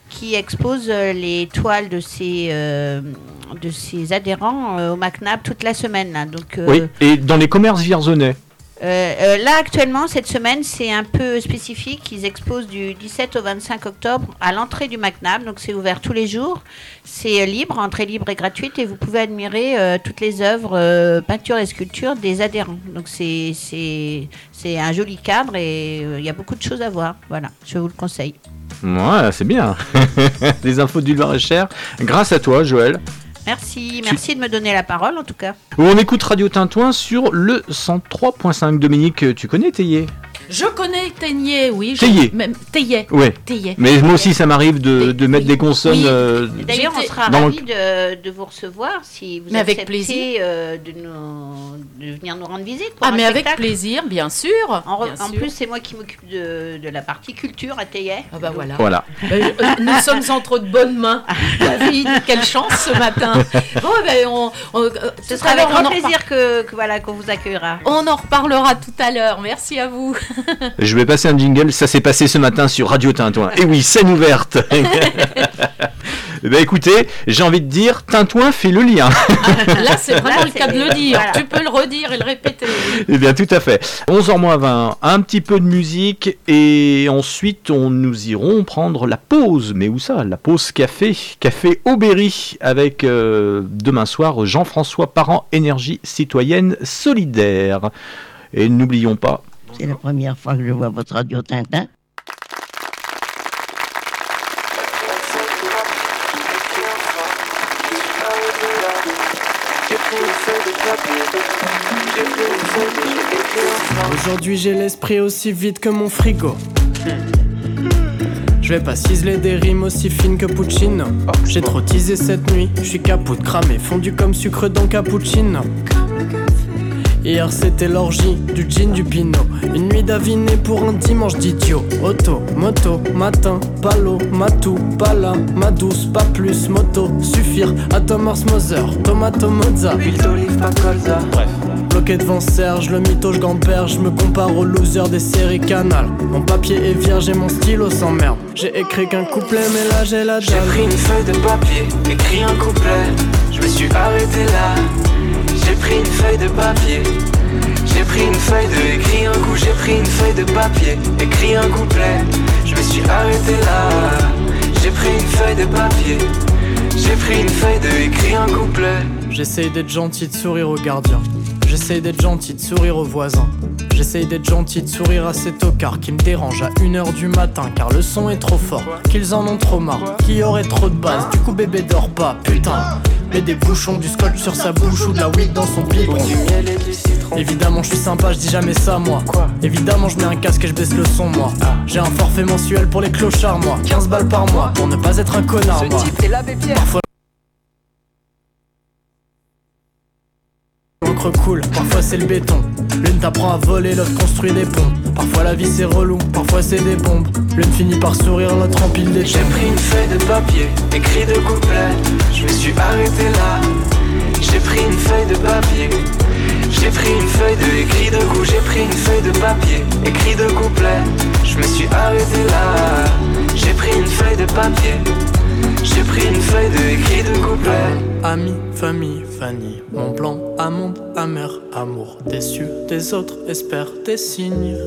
E: qui expose les toiles de ses, de ses adhérents au MacNab toute la semaine. Là. Donc,
A: Oui, et dans les commerces vierzonais.
E: Euh, euh, là, actuellement, cette semaine, c'est un peu spécifique. Ils exposent du 17 au 25 octobre à l'entrée du MacNab. Donc, c'est ouvert tous les jours. C'est euh, libre, entrée libre et gratuite. Et vous pouvez admirer toutes les œuvres, peintures et sculptures des adhérents. Donc, c'est c'est- un joli cadre et il y a beaucoup de choses à voir. Voilà, je vous le conseille.
A: Ouais, c'est bien. [LAUGHS] Les infos du Loir-et-Cher. Grâce à toi, Joël.
E: Merci, merci de me donner la parole en tout cas.
A: On écoute Radio Tintouin sur le 103.5. Dominique, tu connais Théier?
N: Je connais Teignet, oui. je-
A: Teillet.
N: Même Teillet.
A: Ouais.
N: Teillet.
A: Mais moi aussi, ça m'arrive de, de mettre des consonnes.
N: Oui.
A: euh,
E: D'ailleurs, on sera
A: le-
E: ravis de, de vous recevoir si vous
N: Mais avec
E: acceptez
N: plaisir.
E: euh, de, nous, de venir nous rendre visite. Pour
N: Ah,
E: un
N: mais avec plaisir, bien sûr.
E: En, re-
N: bien
E: en
N: sûr.
E: plus, c'est moi qui m'occupe de, de la partie culture à Théier.
N: Ah bah voilà.
A: Voilà.
N: Euh, euh, nous sommes entre de bonnes mains. [LAUGHS] David, quelle chance ce matin. Bon, ben, on, on-
E: Ce sera avec grand
N: en
E: plaisir que, que voilà qu'on vous accueillera.
N: On en reparlera tout à l'heure. Merci à vous.
A: Je vais passer un jingle. Ça s'est passé ce matin sur Radio Tintouin. Et oui, scène ouverte. [LAUGHS] Eh ben écoutez, j'ai envie de dire, Tintouin fait le lien. [LAUGHS]
N: Là, c'est vraiment
E: Là,
N: le cas de le dire.
E: voilà.
N: Tu peux le redire et le répéter.
A: Eh bien, tout à fait. 11h moins 20, un petit peu de musique et ensuite on nous irons prendre la pause. Mais où ça? La pause café. Café Aubéry avec euh, demain soir Jean-François Parent, Énergie Citoyenne Solidaire. Et n'oublions pas,
L: C'est la première fois que je vois votre radio Tintin.
P: Aujourd'hui j'ai l'esprit aussi vide que mon frigo. Je vais pas ciseler des rimes aussi fines que Puccino. J'ai trop teasé cette nuit, je suis capot de cramé, fondu comme sucre dans cappuccino. Hier c'était l'orgie, du gin, du pinot. Une nuit d'aviné pour un dimanche d'idiot. Auto, moto, matin, palo, matou, pala, ma douce, pas plus, moto, suffire. À Thomas Mother, tomato mozza. Huile d'olive, pas colza. Bref. Bloqué devant Serge, le mytho, je gamberge, je me compare aux losers des séries canal. Mon papier est vierge et mon stylo s'emmerde. J'ai écrit qu'un couplet, mais là j'ai la dalle.
Q: J'ai pris une feuille de papier, écrit un couplet. Je me suis arrêté là. J'ai pris une feuille de papier. J'ai pris une feuille de écrit un coup. J'ai pris une feuille de papier, écrit un couplet. Je me suis arrêté là. J'ai pris une feuille de papier. J'ai pris une feuille de écrit un couplet.
P: J'essaye d'être gentil, de sourire aux gardiens. J'essaye d'être gentil, de sourire aux voisins. J'essaye d'être gentil, de sourire à ces tocards qui me dérangent à 1h du matin car le son est trop fort, qu'ils en ont trop marre, qu'il y aurait trop de base. Du coup, bébé dort pas, putain. Mets des bouchons, du scotch sur sa bouche ou de la weed dans son biberon. Évidemment, je suis sympa, je dis jamais ça, moi. Évidemment, je mets un casque et je baisse le son, moi. J'ai un forfait mensuel pour les clochards, moi. 15 balles par mois pour ne pas être un connard, moi. Parfois, Coule, parfois c'est le béton. L'une t'apprend à voler, l'autre construit des ponts. Parfois la vie c'est relou, parfois c'est des bombes. L'une finit par sourire, l'autre empile des
Q: J'ai pris une feuille de papier, écrit de couplets. Je me suis arrêté là. J'ai pris une feuille de papier. J'ai pris une feuille de écrit de goût. J'ai pris une feuille de papier, écrit de couplets. Je me suis arrêté là. J'ai pris une feuille de papier. J'ai pris une feuille de écrit de couplets.
P: Amis, famille, Fanny, mon blanc, amande, amer, amour, déçu des autres, espère des signes.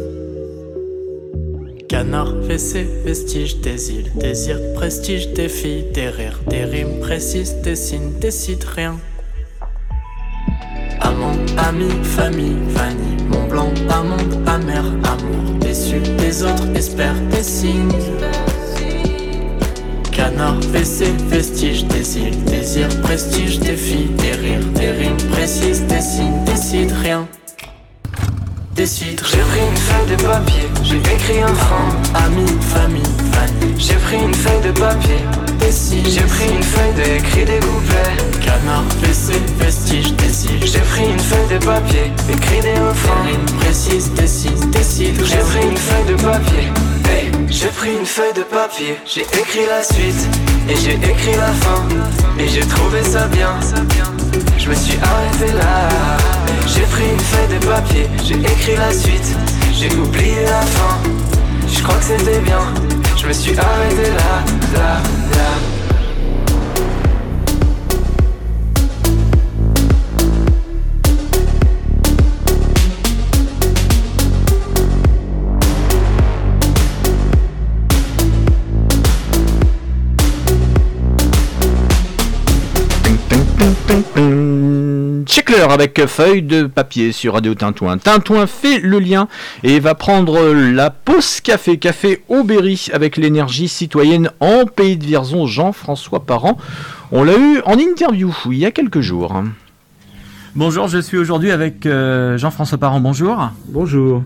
P: Canard, WC, vestige des îles, désir, prestige des filles, des rires, des rimes précises, des signes, décide rien. Amant, ami, famille, Fanny, mon blanc, amande, amer, amour, déçu des autres, espère des signes. Canard, WC, vestige des îles, désir, prestige
Q: papier, écris des refrains. Une précise, décide, décide. J'ai pris une feuille de papier. Hey, j'ai pris une feuille de papier. J'ai écrit la suite et j'ai écrit la fin. Et j'ai trouvé ça bien. Je me suis arrêté là. J'ai pris une feuille de papier. J'ai écrit la suite. J'ai oublié la fin. Je crois que c'était bien. Je me suis arrêté là, là, là.
A: Avec feuille de papier sur Radio Tintouin. Tintouin fait le lien et va prendre la pause café, café Aubéry avec l'énergie citoyenne en pays de Vierzon, Jean-François Parent. On l'a eu en interview il y a quelques jours. Bonjour, je suis aujourd'hui avec euh, Jean-François Parent. Bonjour.
R: Bonjour.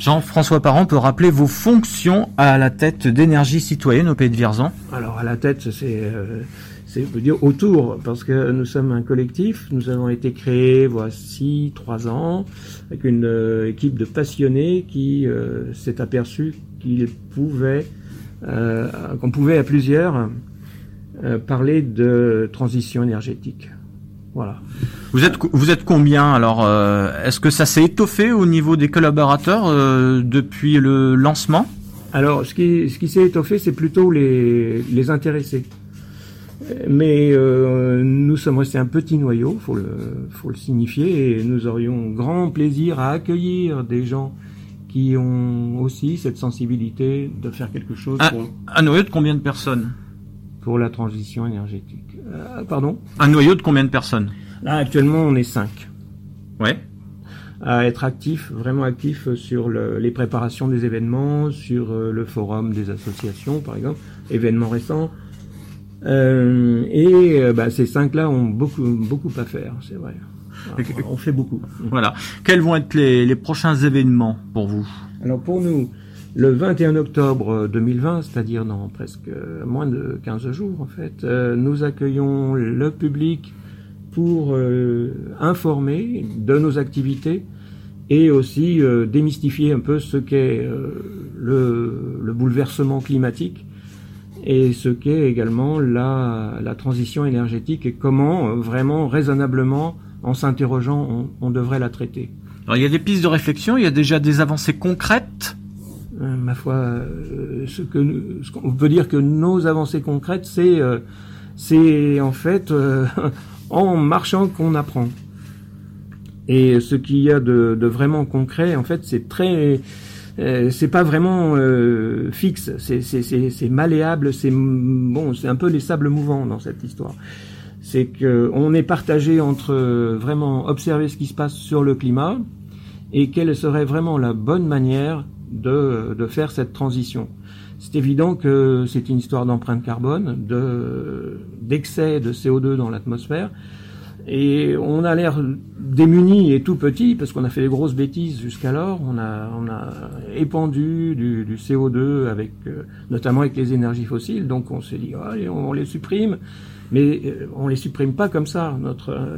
A: Jean-François Parent peut rappeler vos fonctions à la tête d'énergie citoyenne au pays de Vierzon?
R: Alors à la tête, c'est euh, c'est dire autour, parce que nous sommes un collectif. Nous avons été créés voici trois ans avec une euh, équipe de passionnés qui euh, s'est aperçu qu'il pouvait euh, qu'on pouvait à plusieurs parler de transition énergétique. Voilà.
A: Vous êtes, vous êtes combien alors Est-ce que ça s'est étoffé au niveau des collaborateurs depuis le lancement?
R: Alors, ce qui, ce qui s'est étoffé, c'est plutôt les, les intéressés. Mais euh, nous sommes restés un petit noyau, faut le, faut le signifier, et nous aurions grand plaisir à accueillir des gens qui ont aussi cette sensibilité de faire quelque chose
A: un,
R: pour,
A: un noyau de combien de personnes?
R: Pour la transition énergétique. Euh, pardon?
A: Un noyau de combien de personnes?
R: Là, actuellement, on est cinq.
A: Ouais.
R: À être actifs, vraiment actifs sur le- les préparations des événements, sur euh, le forum des associations, par exemple, événements récents. Euh, et euh, bah, ces cinq-là ont beaucoup, beaucoup à faire, c'est vrai. On fait beaucoup.
A: Voilà. Quels vont être les, les prochains événements pour vous?
R: Alors pour nous, le 21 octobre 2020, c'est-à-dire dans presque euh, moins de 15 jours en fait, euh, nous accueillons le public pour euh, informer de nos activités et aussi euh, démystifier un peu ce qu'est le, le bouleversement climatique et ce qu'est également la, la transition énergétique et comment euh, vraiment raisonnablement, en s'interrogeant, on, on devrait la traiter.
A: Alors il y a des pistes de réflexion, il y a déjà des avancées concrètes?
R: Euh, ma foi, euh, ce que nous- ce qu'on peut dire que nos avancées concrètes, c'est euh, c'est en fait [LAUGHS] en marchant qu'on apprend. Et ce qu'il y a de, de vraiment concret, en fait, c'est très, euh, c'est pas vraiment euh, fixe, c'est malléable, c'est bon, c'est un peu les sables mouvants dans cette histoire. C'est que on est partagé entre euh, vraiment observer ce qui se passe sur le climat et quelle serait vraiment la bonne manière de, de faire cette transition. C'est évident que c'est une histoire d'empreinte carbone, de d'excès de CO2 dans l'atmosphère, et on a l'air démuni et tout petit parce qu'on a fait des grosses bêtises jusqu'alors. On a, on a épandu du, du CO2 avec, euh, notamment avec les énergies fossiles. Donc on s'est dit, Ah, allez, on, les supprime, mais euh, on les supprime pas comme ça. Notre euh,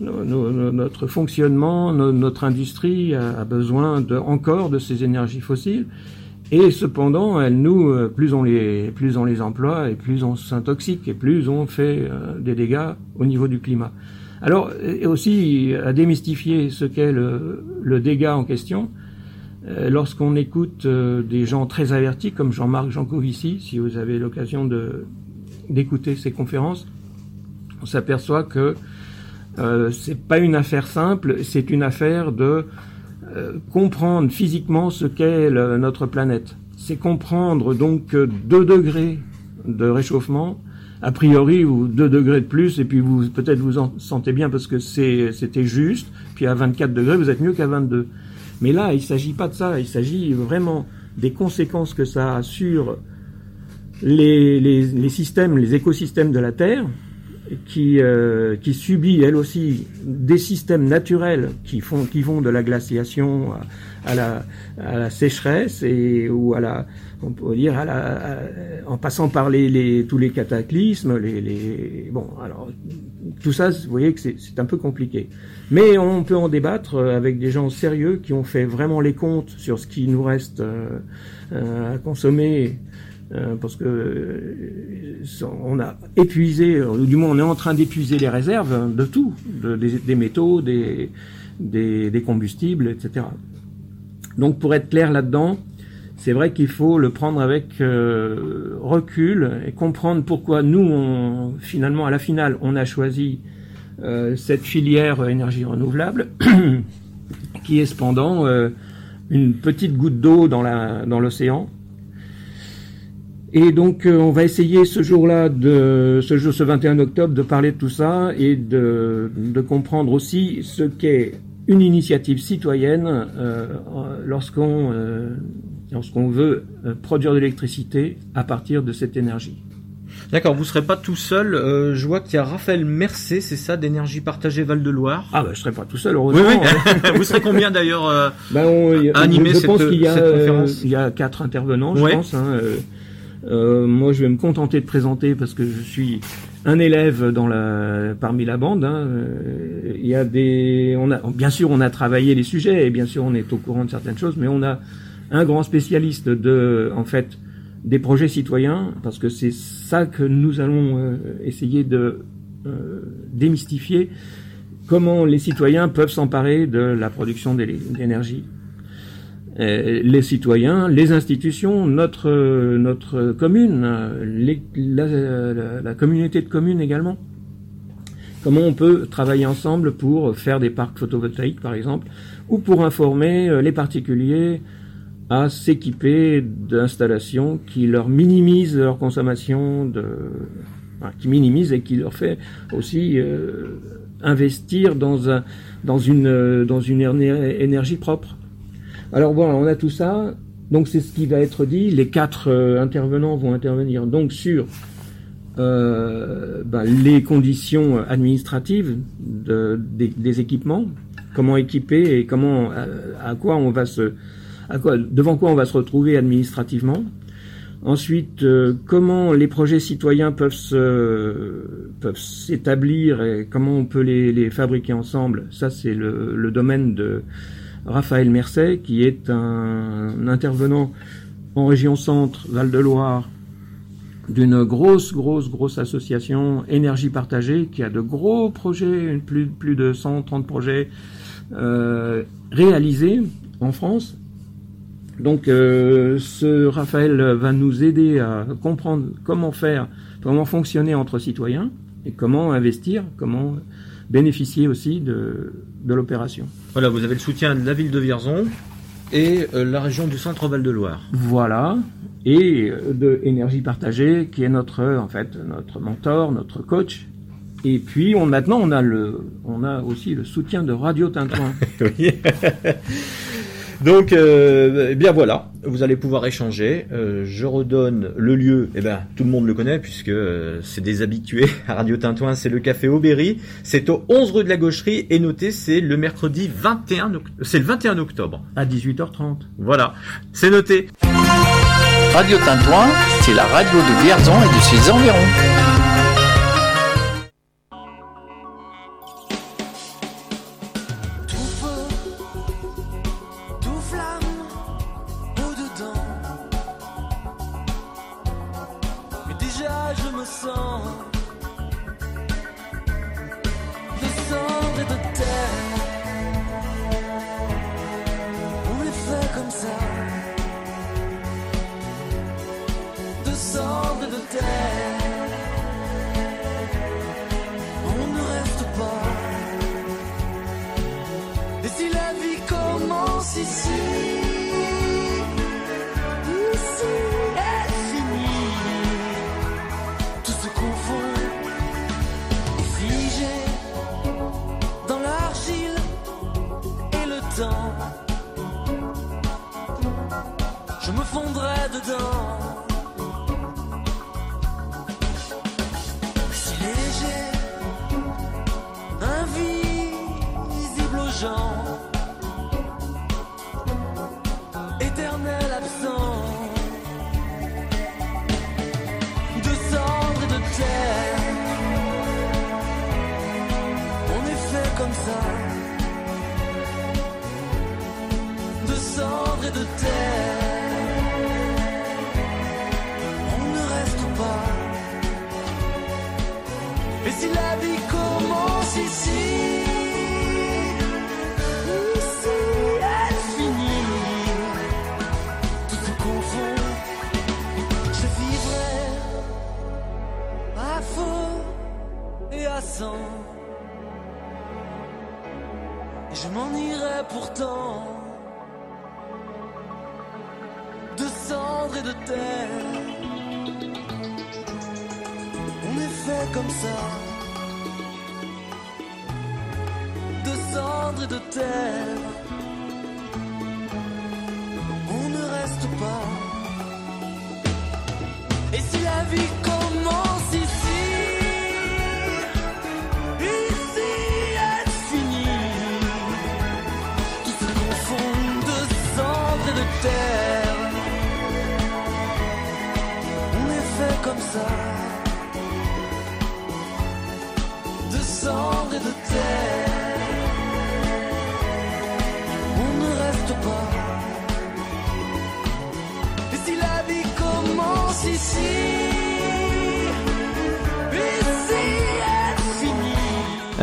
R: no- no- no- notre fonctionnement, no- notre industrie a, a besoin de, encore de ces énergies fossiles. Et cependant, elles nous, euh, plus on les, plus on les emploie et plus on s'intoxique et plus on fait euh, des dégâts au niveau du climat. Alors, et aussi à démystifier ce qu'est le, le dégât en question. euh, Lorsqu'on écoute des gens très avertis comme Jean-Marc Jancovici, si vous avez l'occasion d'écouter ses conférences, on s'aperçoit que euh, c'est pas une affaire simple, c'est une affaire de euh, comprendre physiquement ce qu'est notre planète. C'est comprendre donc que 2 degrés de réchauffement, a priori, ou 2 degrés de plus, et puis vous peut-être vous en sentez bien parce que c'était juste, puis à 24 degrés, vous êtes mieux qu'à 22. Mais là, il s'agit pas de ça, il s'agit vraiment des conséquences que ça a sur les systèmes, les écosystèmes de la Terre, qui, euh, qui subit elle aussi des systèmes naturels qui font qui vont de la glaciation à, la, sécheresse et ou à la on peut dire, à la- en passant par les, tous les cataclysmes, les, bon, alors tout ça, vous voyez que c'est un peu compliqué. Mais on peut en débattre avec des gens sérieux qui ont fait vraiment les comptes sur ce qui nous reste euh, euh, à consommer. Euh, parce que euh, on a épuisé, ou du moins on est en train d'épuiser les réserves de tout, de- des, métaux, des, combustibles, etc. Donc pour être clair là-dedans, c'est vrai qu'il faut le prendre avec euh, recul et comprendre pourquoi nous, finalement, à la finale, on a choisi cette filière énergie renouvelable, [COUGHS] qui est cependant une petite goutte d'eau dans l'océan. Et donc, euh, on va essayer ce jour-là, de ce jour, ce 21 octobre, de parler de tout ça et de, de comprendre aussi ce qu'est une initiative citoyenne euh, lorsqu'on euh, lorsqu'on veut produire de l'électricité à partir de cette énergie.
A: D'accord, vous serez pas tout seul. euh, je vois qu'il y a Raphaël Mercé, c'est ça, d'énergie partagée Val-de-Loire.
R: Ah bah je serai pas tout seul,
A: Oui,
R: heureusement.
A: oui. [LAUGHS] vous serez combien d'ailleurs euh,
R: Ben, on- y a-
A: à animer
R: je
A: cette,
R: pense qu'il y a,
A: cette conférence
R: il y a quatre intervenants, je pense. hein, euh, euh, moi, je vais me contenter de présenter parce que je suis un élève dans la, parmi la bande. hein, euh, Il y a des, on a, bien sûr, on a travaillé les sujets et bien sûr, on est au courant de certaines choses, mais on a un grand spécialiste de, en fait, des projets citoyens parce que c'est ça que nous allons euh, essayer de euh, démystifier comment les citoyens peuvent s'emparer de la production d'é- d'énergie. Euh, les citoyens, les institutions, notre notre commune, la, communauté de communes également. Comment on peut travailler ensemble pour faire des parcs photovoltaïques, par exemple, ou pour informer euh, les particuliers à s'équiper d'installations qui leur minimisent leur consommation de, qui minimisent et qui leur fait aussi euh, investir dans un dans une énergie propre. Alors voilà, on a tout ça. Donc c'est ce qui va être dit. Les quatre euh, intervenants vont intervenir donc sur euh, ben, les conditions administratives de- des, équipements, comment équiper et comment à, à quoi on va se devant quoi on va se retrouver administrativement. Ensuite, euh, comment les projets citoyens peuvent s'établir et comment on peut les, fabriquer ensemble. Ça, c'est le domaine de Raphaël Mercet, qui est un, intervenant en région Centre, Val-de-Loire, d'une grosse, grosse, grosse association Énergie Partagée, qui a de gros projets, plus, de 130 projets euh, réalisés en France. Donc, euh, ce Raphaël va nous aider à comprendre comment faire, comment fonctionner entre citoyens et comment investir, comment bénéficier aussi de, de l'opération.
A: Voilà, vous avez le soutien de la ville de Vierzon et euh, la région du Centre Val-de-Loire.
R: Voilà. Et euh, de Énergie Partagée, qui est notre, euh, en fait, notre mentor, notre coach. Et puis, on, maintenant, on a le, on a aussi le soutien de Radio Tintouin. [LAUGHS]
A: Oui. Donc, euh, eh bien voilà, vous allez pouvoir échanger. Euh, je redonne le lieu, eh ben tout le monde le connaît puisque euh, c'est des habitués à Radio Tintouin, c'est le café Aubéry. C'est au 11 rue de la Gaucherie et notez, c'est le mercredi 21, oct- c'est le 21 octobre.
R: À 18h30.
A: Voilà, c'est noté.
S: Radio Tintouin, c'est la radio de Vierzon et de ses environs.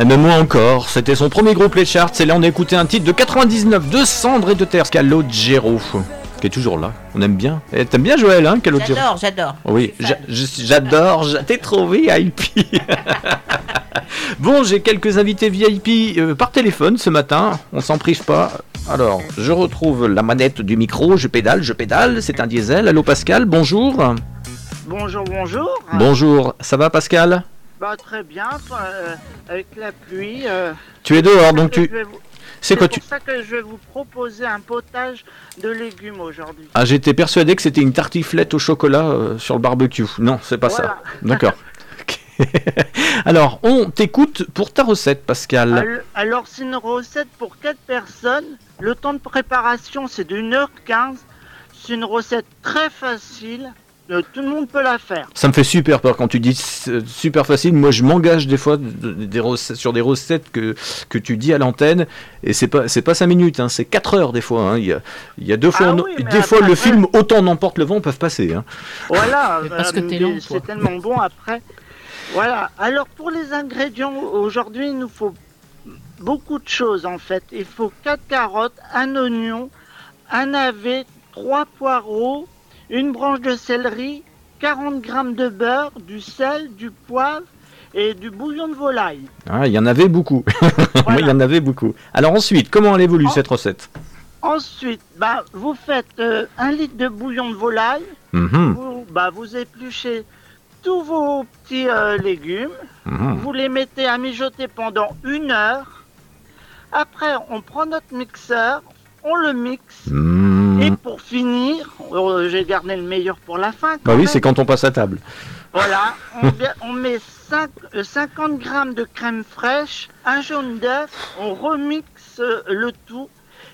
Q: Et
A: même moi encore, c'était son premier groupe les charts, et là on a écouté un titre de 99 de Cendre et de Terre, Calogero, qui est toujours là. On aime bien. Et T'aimes bien Joël, hein, Calogero
E: J'adore, j'adore.
A: Oui, j'adore, j'a- t'es trop VIP. [LAUGHS] bon, j'ai quelques invités VIP euh, par téléphone ce matin, on s'en prive pas. Alors, je retrouve la manette du micro, je pédale, je pédale, c'est un diesel. Allô Pascal, bonjour.
T: Bonjour, bonjour.
A: Bonjour, ça va Pascal?
T: Bah, très bien, euh, avec la pluie. euh,
A: Tu es dehors, donc tu...
T: vous-
A: C'est quoi tu...
T: pour ça que je vais vous proposer un potage de légumes aujourd'hui.
A: Ah, j'étais persuadé que c'était une tartiflette au chocolat euh, sur le barbecue. Non, c'est pas ça. [LAUGHS] D'accord. [LAUGHS] Alors, on t'écoute pour ta recette, Pascal.
T: Al- Alors, c'est une recette pour 4 personnes. Le temps de préparation, c'est de 1h15. C'est une recette très facile. Euh, tout le monde peut la faire.
A: Ça me fait super peur quand tu dis euh, super facile. Moi, je m'engage des fois des recettes- sur des recettes que, que tu dis à l'antenne, et c'est pas c'est pas 5 minutes, hein, c'est 4 heures des fois. hein. Il, y a, il y a deux fois,
T: Ah
A: on-
T: oui, mais
A: des fois le film autant n'emporte le vent peuvent passer. hein.
T: Voilà, [LAUGHS]
N: Mais parce que
T: euh, c'est tellement bon après. Voilà, alors pour les ingrédients, aujourd'hui il nous faut beaucoup de choses en fait. Il faut 4 carottes, un oignon, un navet, 3 poireaux, une branche de céleri, 40 grammes de beurre, du sel, du poivre et du bouillon de volaille.
A: Ah, il y en avait beaucoup. [LAUGHS] Il y en avait beaucoup. Alors ensuite, comment elle évolue cette recette?
T: Ensuite, bah, vous faites euh, un litre de bouillon de volaille.
A: Mhm.
T: Vous, bah, vous épluchez tous vos petits euh, légumes.
A: Mhm.
T: Vous les mettez à mijoter pendant une heure. Après, on prend notre mixeur, on le mixe.
A: Mhm.
T: Et pour finir, euh, j'ai gardé le meilleur pour la fin.
A: Bah oui, c'est quand on passe à table.
T: Voilà, on, [LAUGHS] on met cinq- euh, 50 grammes de crème fraîche, un jaune d'œuf, on remixe euh, le tout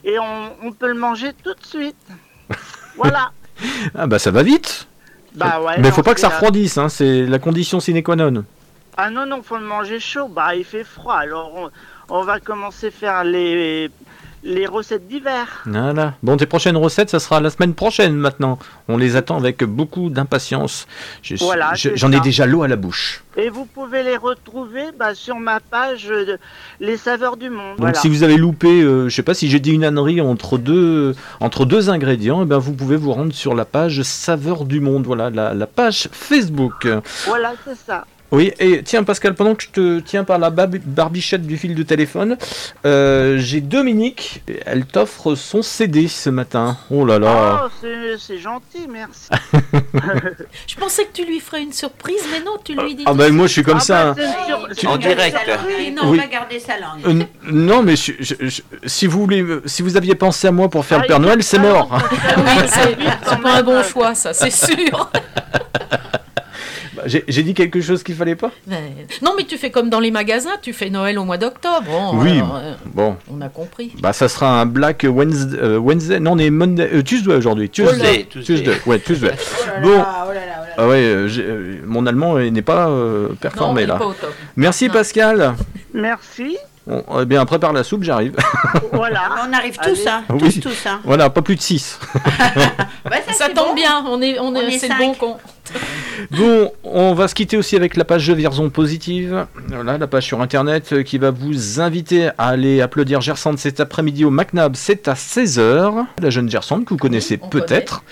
T: et on, on peut le manger tout de suite. Voilà. [LAUGHS]
A: Ah bah ça va vite.
T: Bah ouais.
A: Mais faut pas que ça
T: euh,
A: refroidisse, hein, c'est la condition sine qua non.
T: Ah non, non, faut le manger chaud. Bah, il fait froid. Alors, on, on va commencer à faire les, les recettes d'hiver.
A: Voilà. Bon, tes prochaines recettes, ça sera la semaine prochaine maintenant. On les attend avec beaucoup d'impatience. Je-
T: Voilà,
A: je- J'en ai déjà l'eau à la bouche.
T: Et vous pouvez les retrouver bah, sur ma page euh, Les Saveurs du Monde.
A: Donc
T: voilà.
A: si vous avez loupé, euh, je sais pas si j'ai dit une ânerie entre deux, entre deux ingrédients, eh ben vous pouvez vous rendre sur la page Saveur du Monde, voilà, la, la page Facebook.
T: Voilà, c'est ça.
A: Oui, et tiens Pascal, pendant que je te tiens par la barbichette du fil de téléphone, euh, j'ai Dominique, elle t'offre son CD ce matin. Oh là là.
T: Oh, c'est- c'est gentil, merci. [LAUGHS]
N: Je pensais que tu lui ferais une surprise, mais non, tu lui dis.
A: Ah bah moi je suis comme ça. hein.
N: Tu-
A: En direct.
N: non,
A: Oui.
N: on va garder sa langue.
A: Euh, non mais je- je- je- si vous voulez, si vous aviez pensé à moi pour faire
N: Ah,
A: le Père
N: il
A: Noël, c'est mort.
N: Oui, c'est c'est pas un bon choix, ça, c'est sûr. [LAUGHS]
A: J'ai dit quelque chose qu'il fallait pas?
N: Mais- Non, mais tu fais comme dans les magasins, tu fais Noël au mois d'octobre. Bon,
A: Oui,
N: alors, euh,
A: bon.
N: on a compris.
A: Bah ça sera un Black Wednesday, euh, Wednesday. non on est Monday, euh, Tuesday aujourd'hui, Tuesday,
C: Tuesday, Tuesday.
A: ouais Tuesday. bon, ah ouais, euh, mon allemand n'est pas euh, performé
T: Non, il est
A: là.
T: pas au top.
A: Merci Pascal.
T: Merci.
A: Bon, eh bien, prépare la soupe, j'arrive. [LAUGHS]
T: Voilà.
E: On arrive tous, hein.
A: Oui.
E: Tous, tous, hein.
A: Voilà, pas plus de 6. [LAUGHS] [LAUGHS]
N: ça tombe bien, on est, on est,
E: On est
N: c'est le
E: cinq.
N: bon con.
A: Bon, on va se quitter aussi avec la page Vierzon Positive. Voilà, la page sur internet euh, qui va vous inviter à aller applaudir Gersande cet après-midi au McNab. C'est à 16h. La jeune Gersande que vous connaissez peut-être.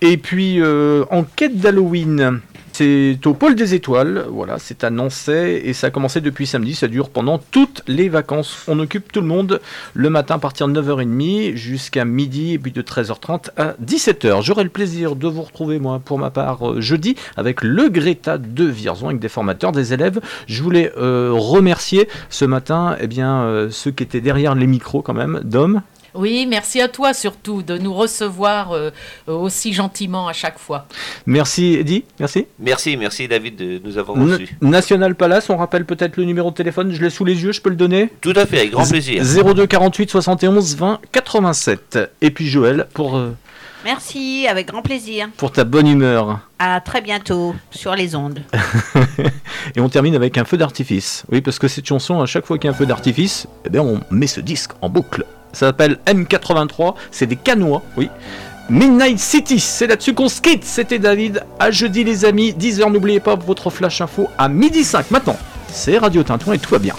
A: Et puis, euh, en quête d'Halloween. C'est au pôle des étoiles, voilà, c'est à Nancy et ça a commencé depuis samedi, ça dure pendant toutes les vacances. On occupe tout le monde le matin à partir de 9h30 jusqu'à midi et puis de 13h30 à 17h. J'aurai le plaisir de vous retrouver moi pour ma part euh, jeudi avec le Greta de Vierzon avec des formateurs, des élèves. Je voulais euh, remercier ce matin eh bien, euh, ceux qui étaient derrière les micros quand même, Dom.
N: Oui, merci à toi surtout de nous recevoir euh, aussi gentiment à chaque fois.
A: Merci Eddie, merci.
C: Merci, merci David de nous avoir reçus.
A: National Palace, on rappelle peut-être le numéro de téléphone, je l'ai sous les yeux, je peux le donner
C: Tout à fait, avec grand plaisir.
A: 02 48 71 20 87. Et puis Joël, pour, euh,
E: Merci, avec grand plaisir.
A: pour ta bonne humeur.
E: À très bientôt sur les ondes. [LAUGHS]
A: Et on termine avec un feu d'artifice. Oui, parce que cette chanson, à chaque fois qu'il y a un feu d'artifice, eh bien, on met ce disque en boucle. Ça s'appelle M83, c'est des canois, oui. Midnight City, c'est là-dessus qu'on se quitte. C'était David. À jeudi, les amis. 10h, n'oubliez pas votre flash info à midi 5. Maintenant, c'est Radio Tintouin et tout va bien.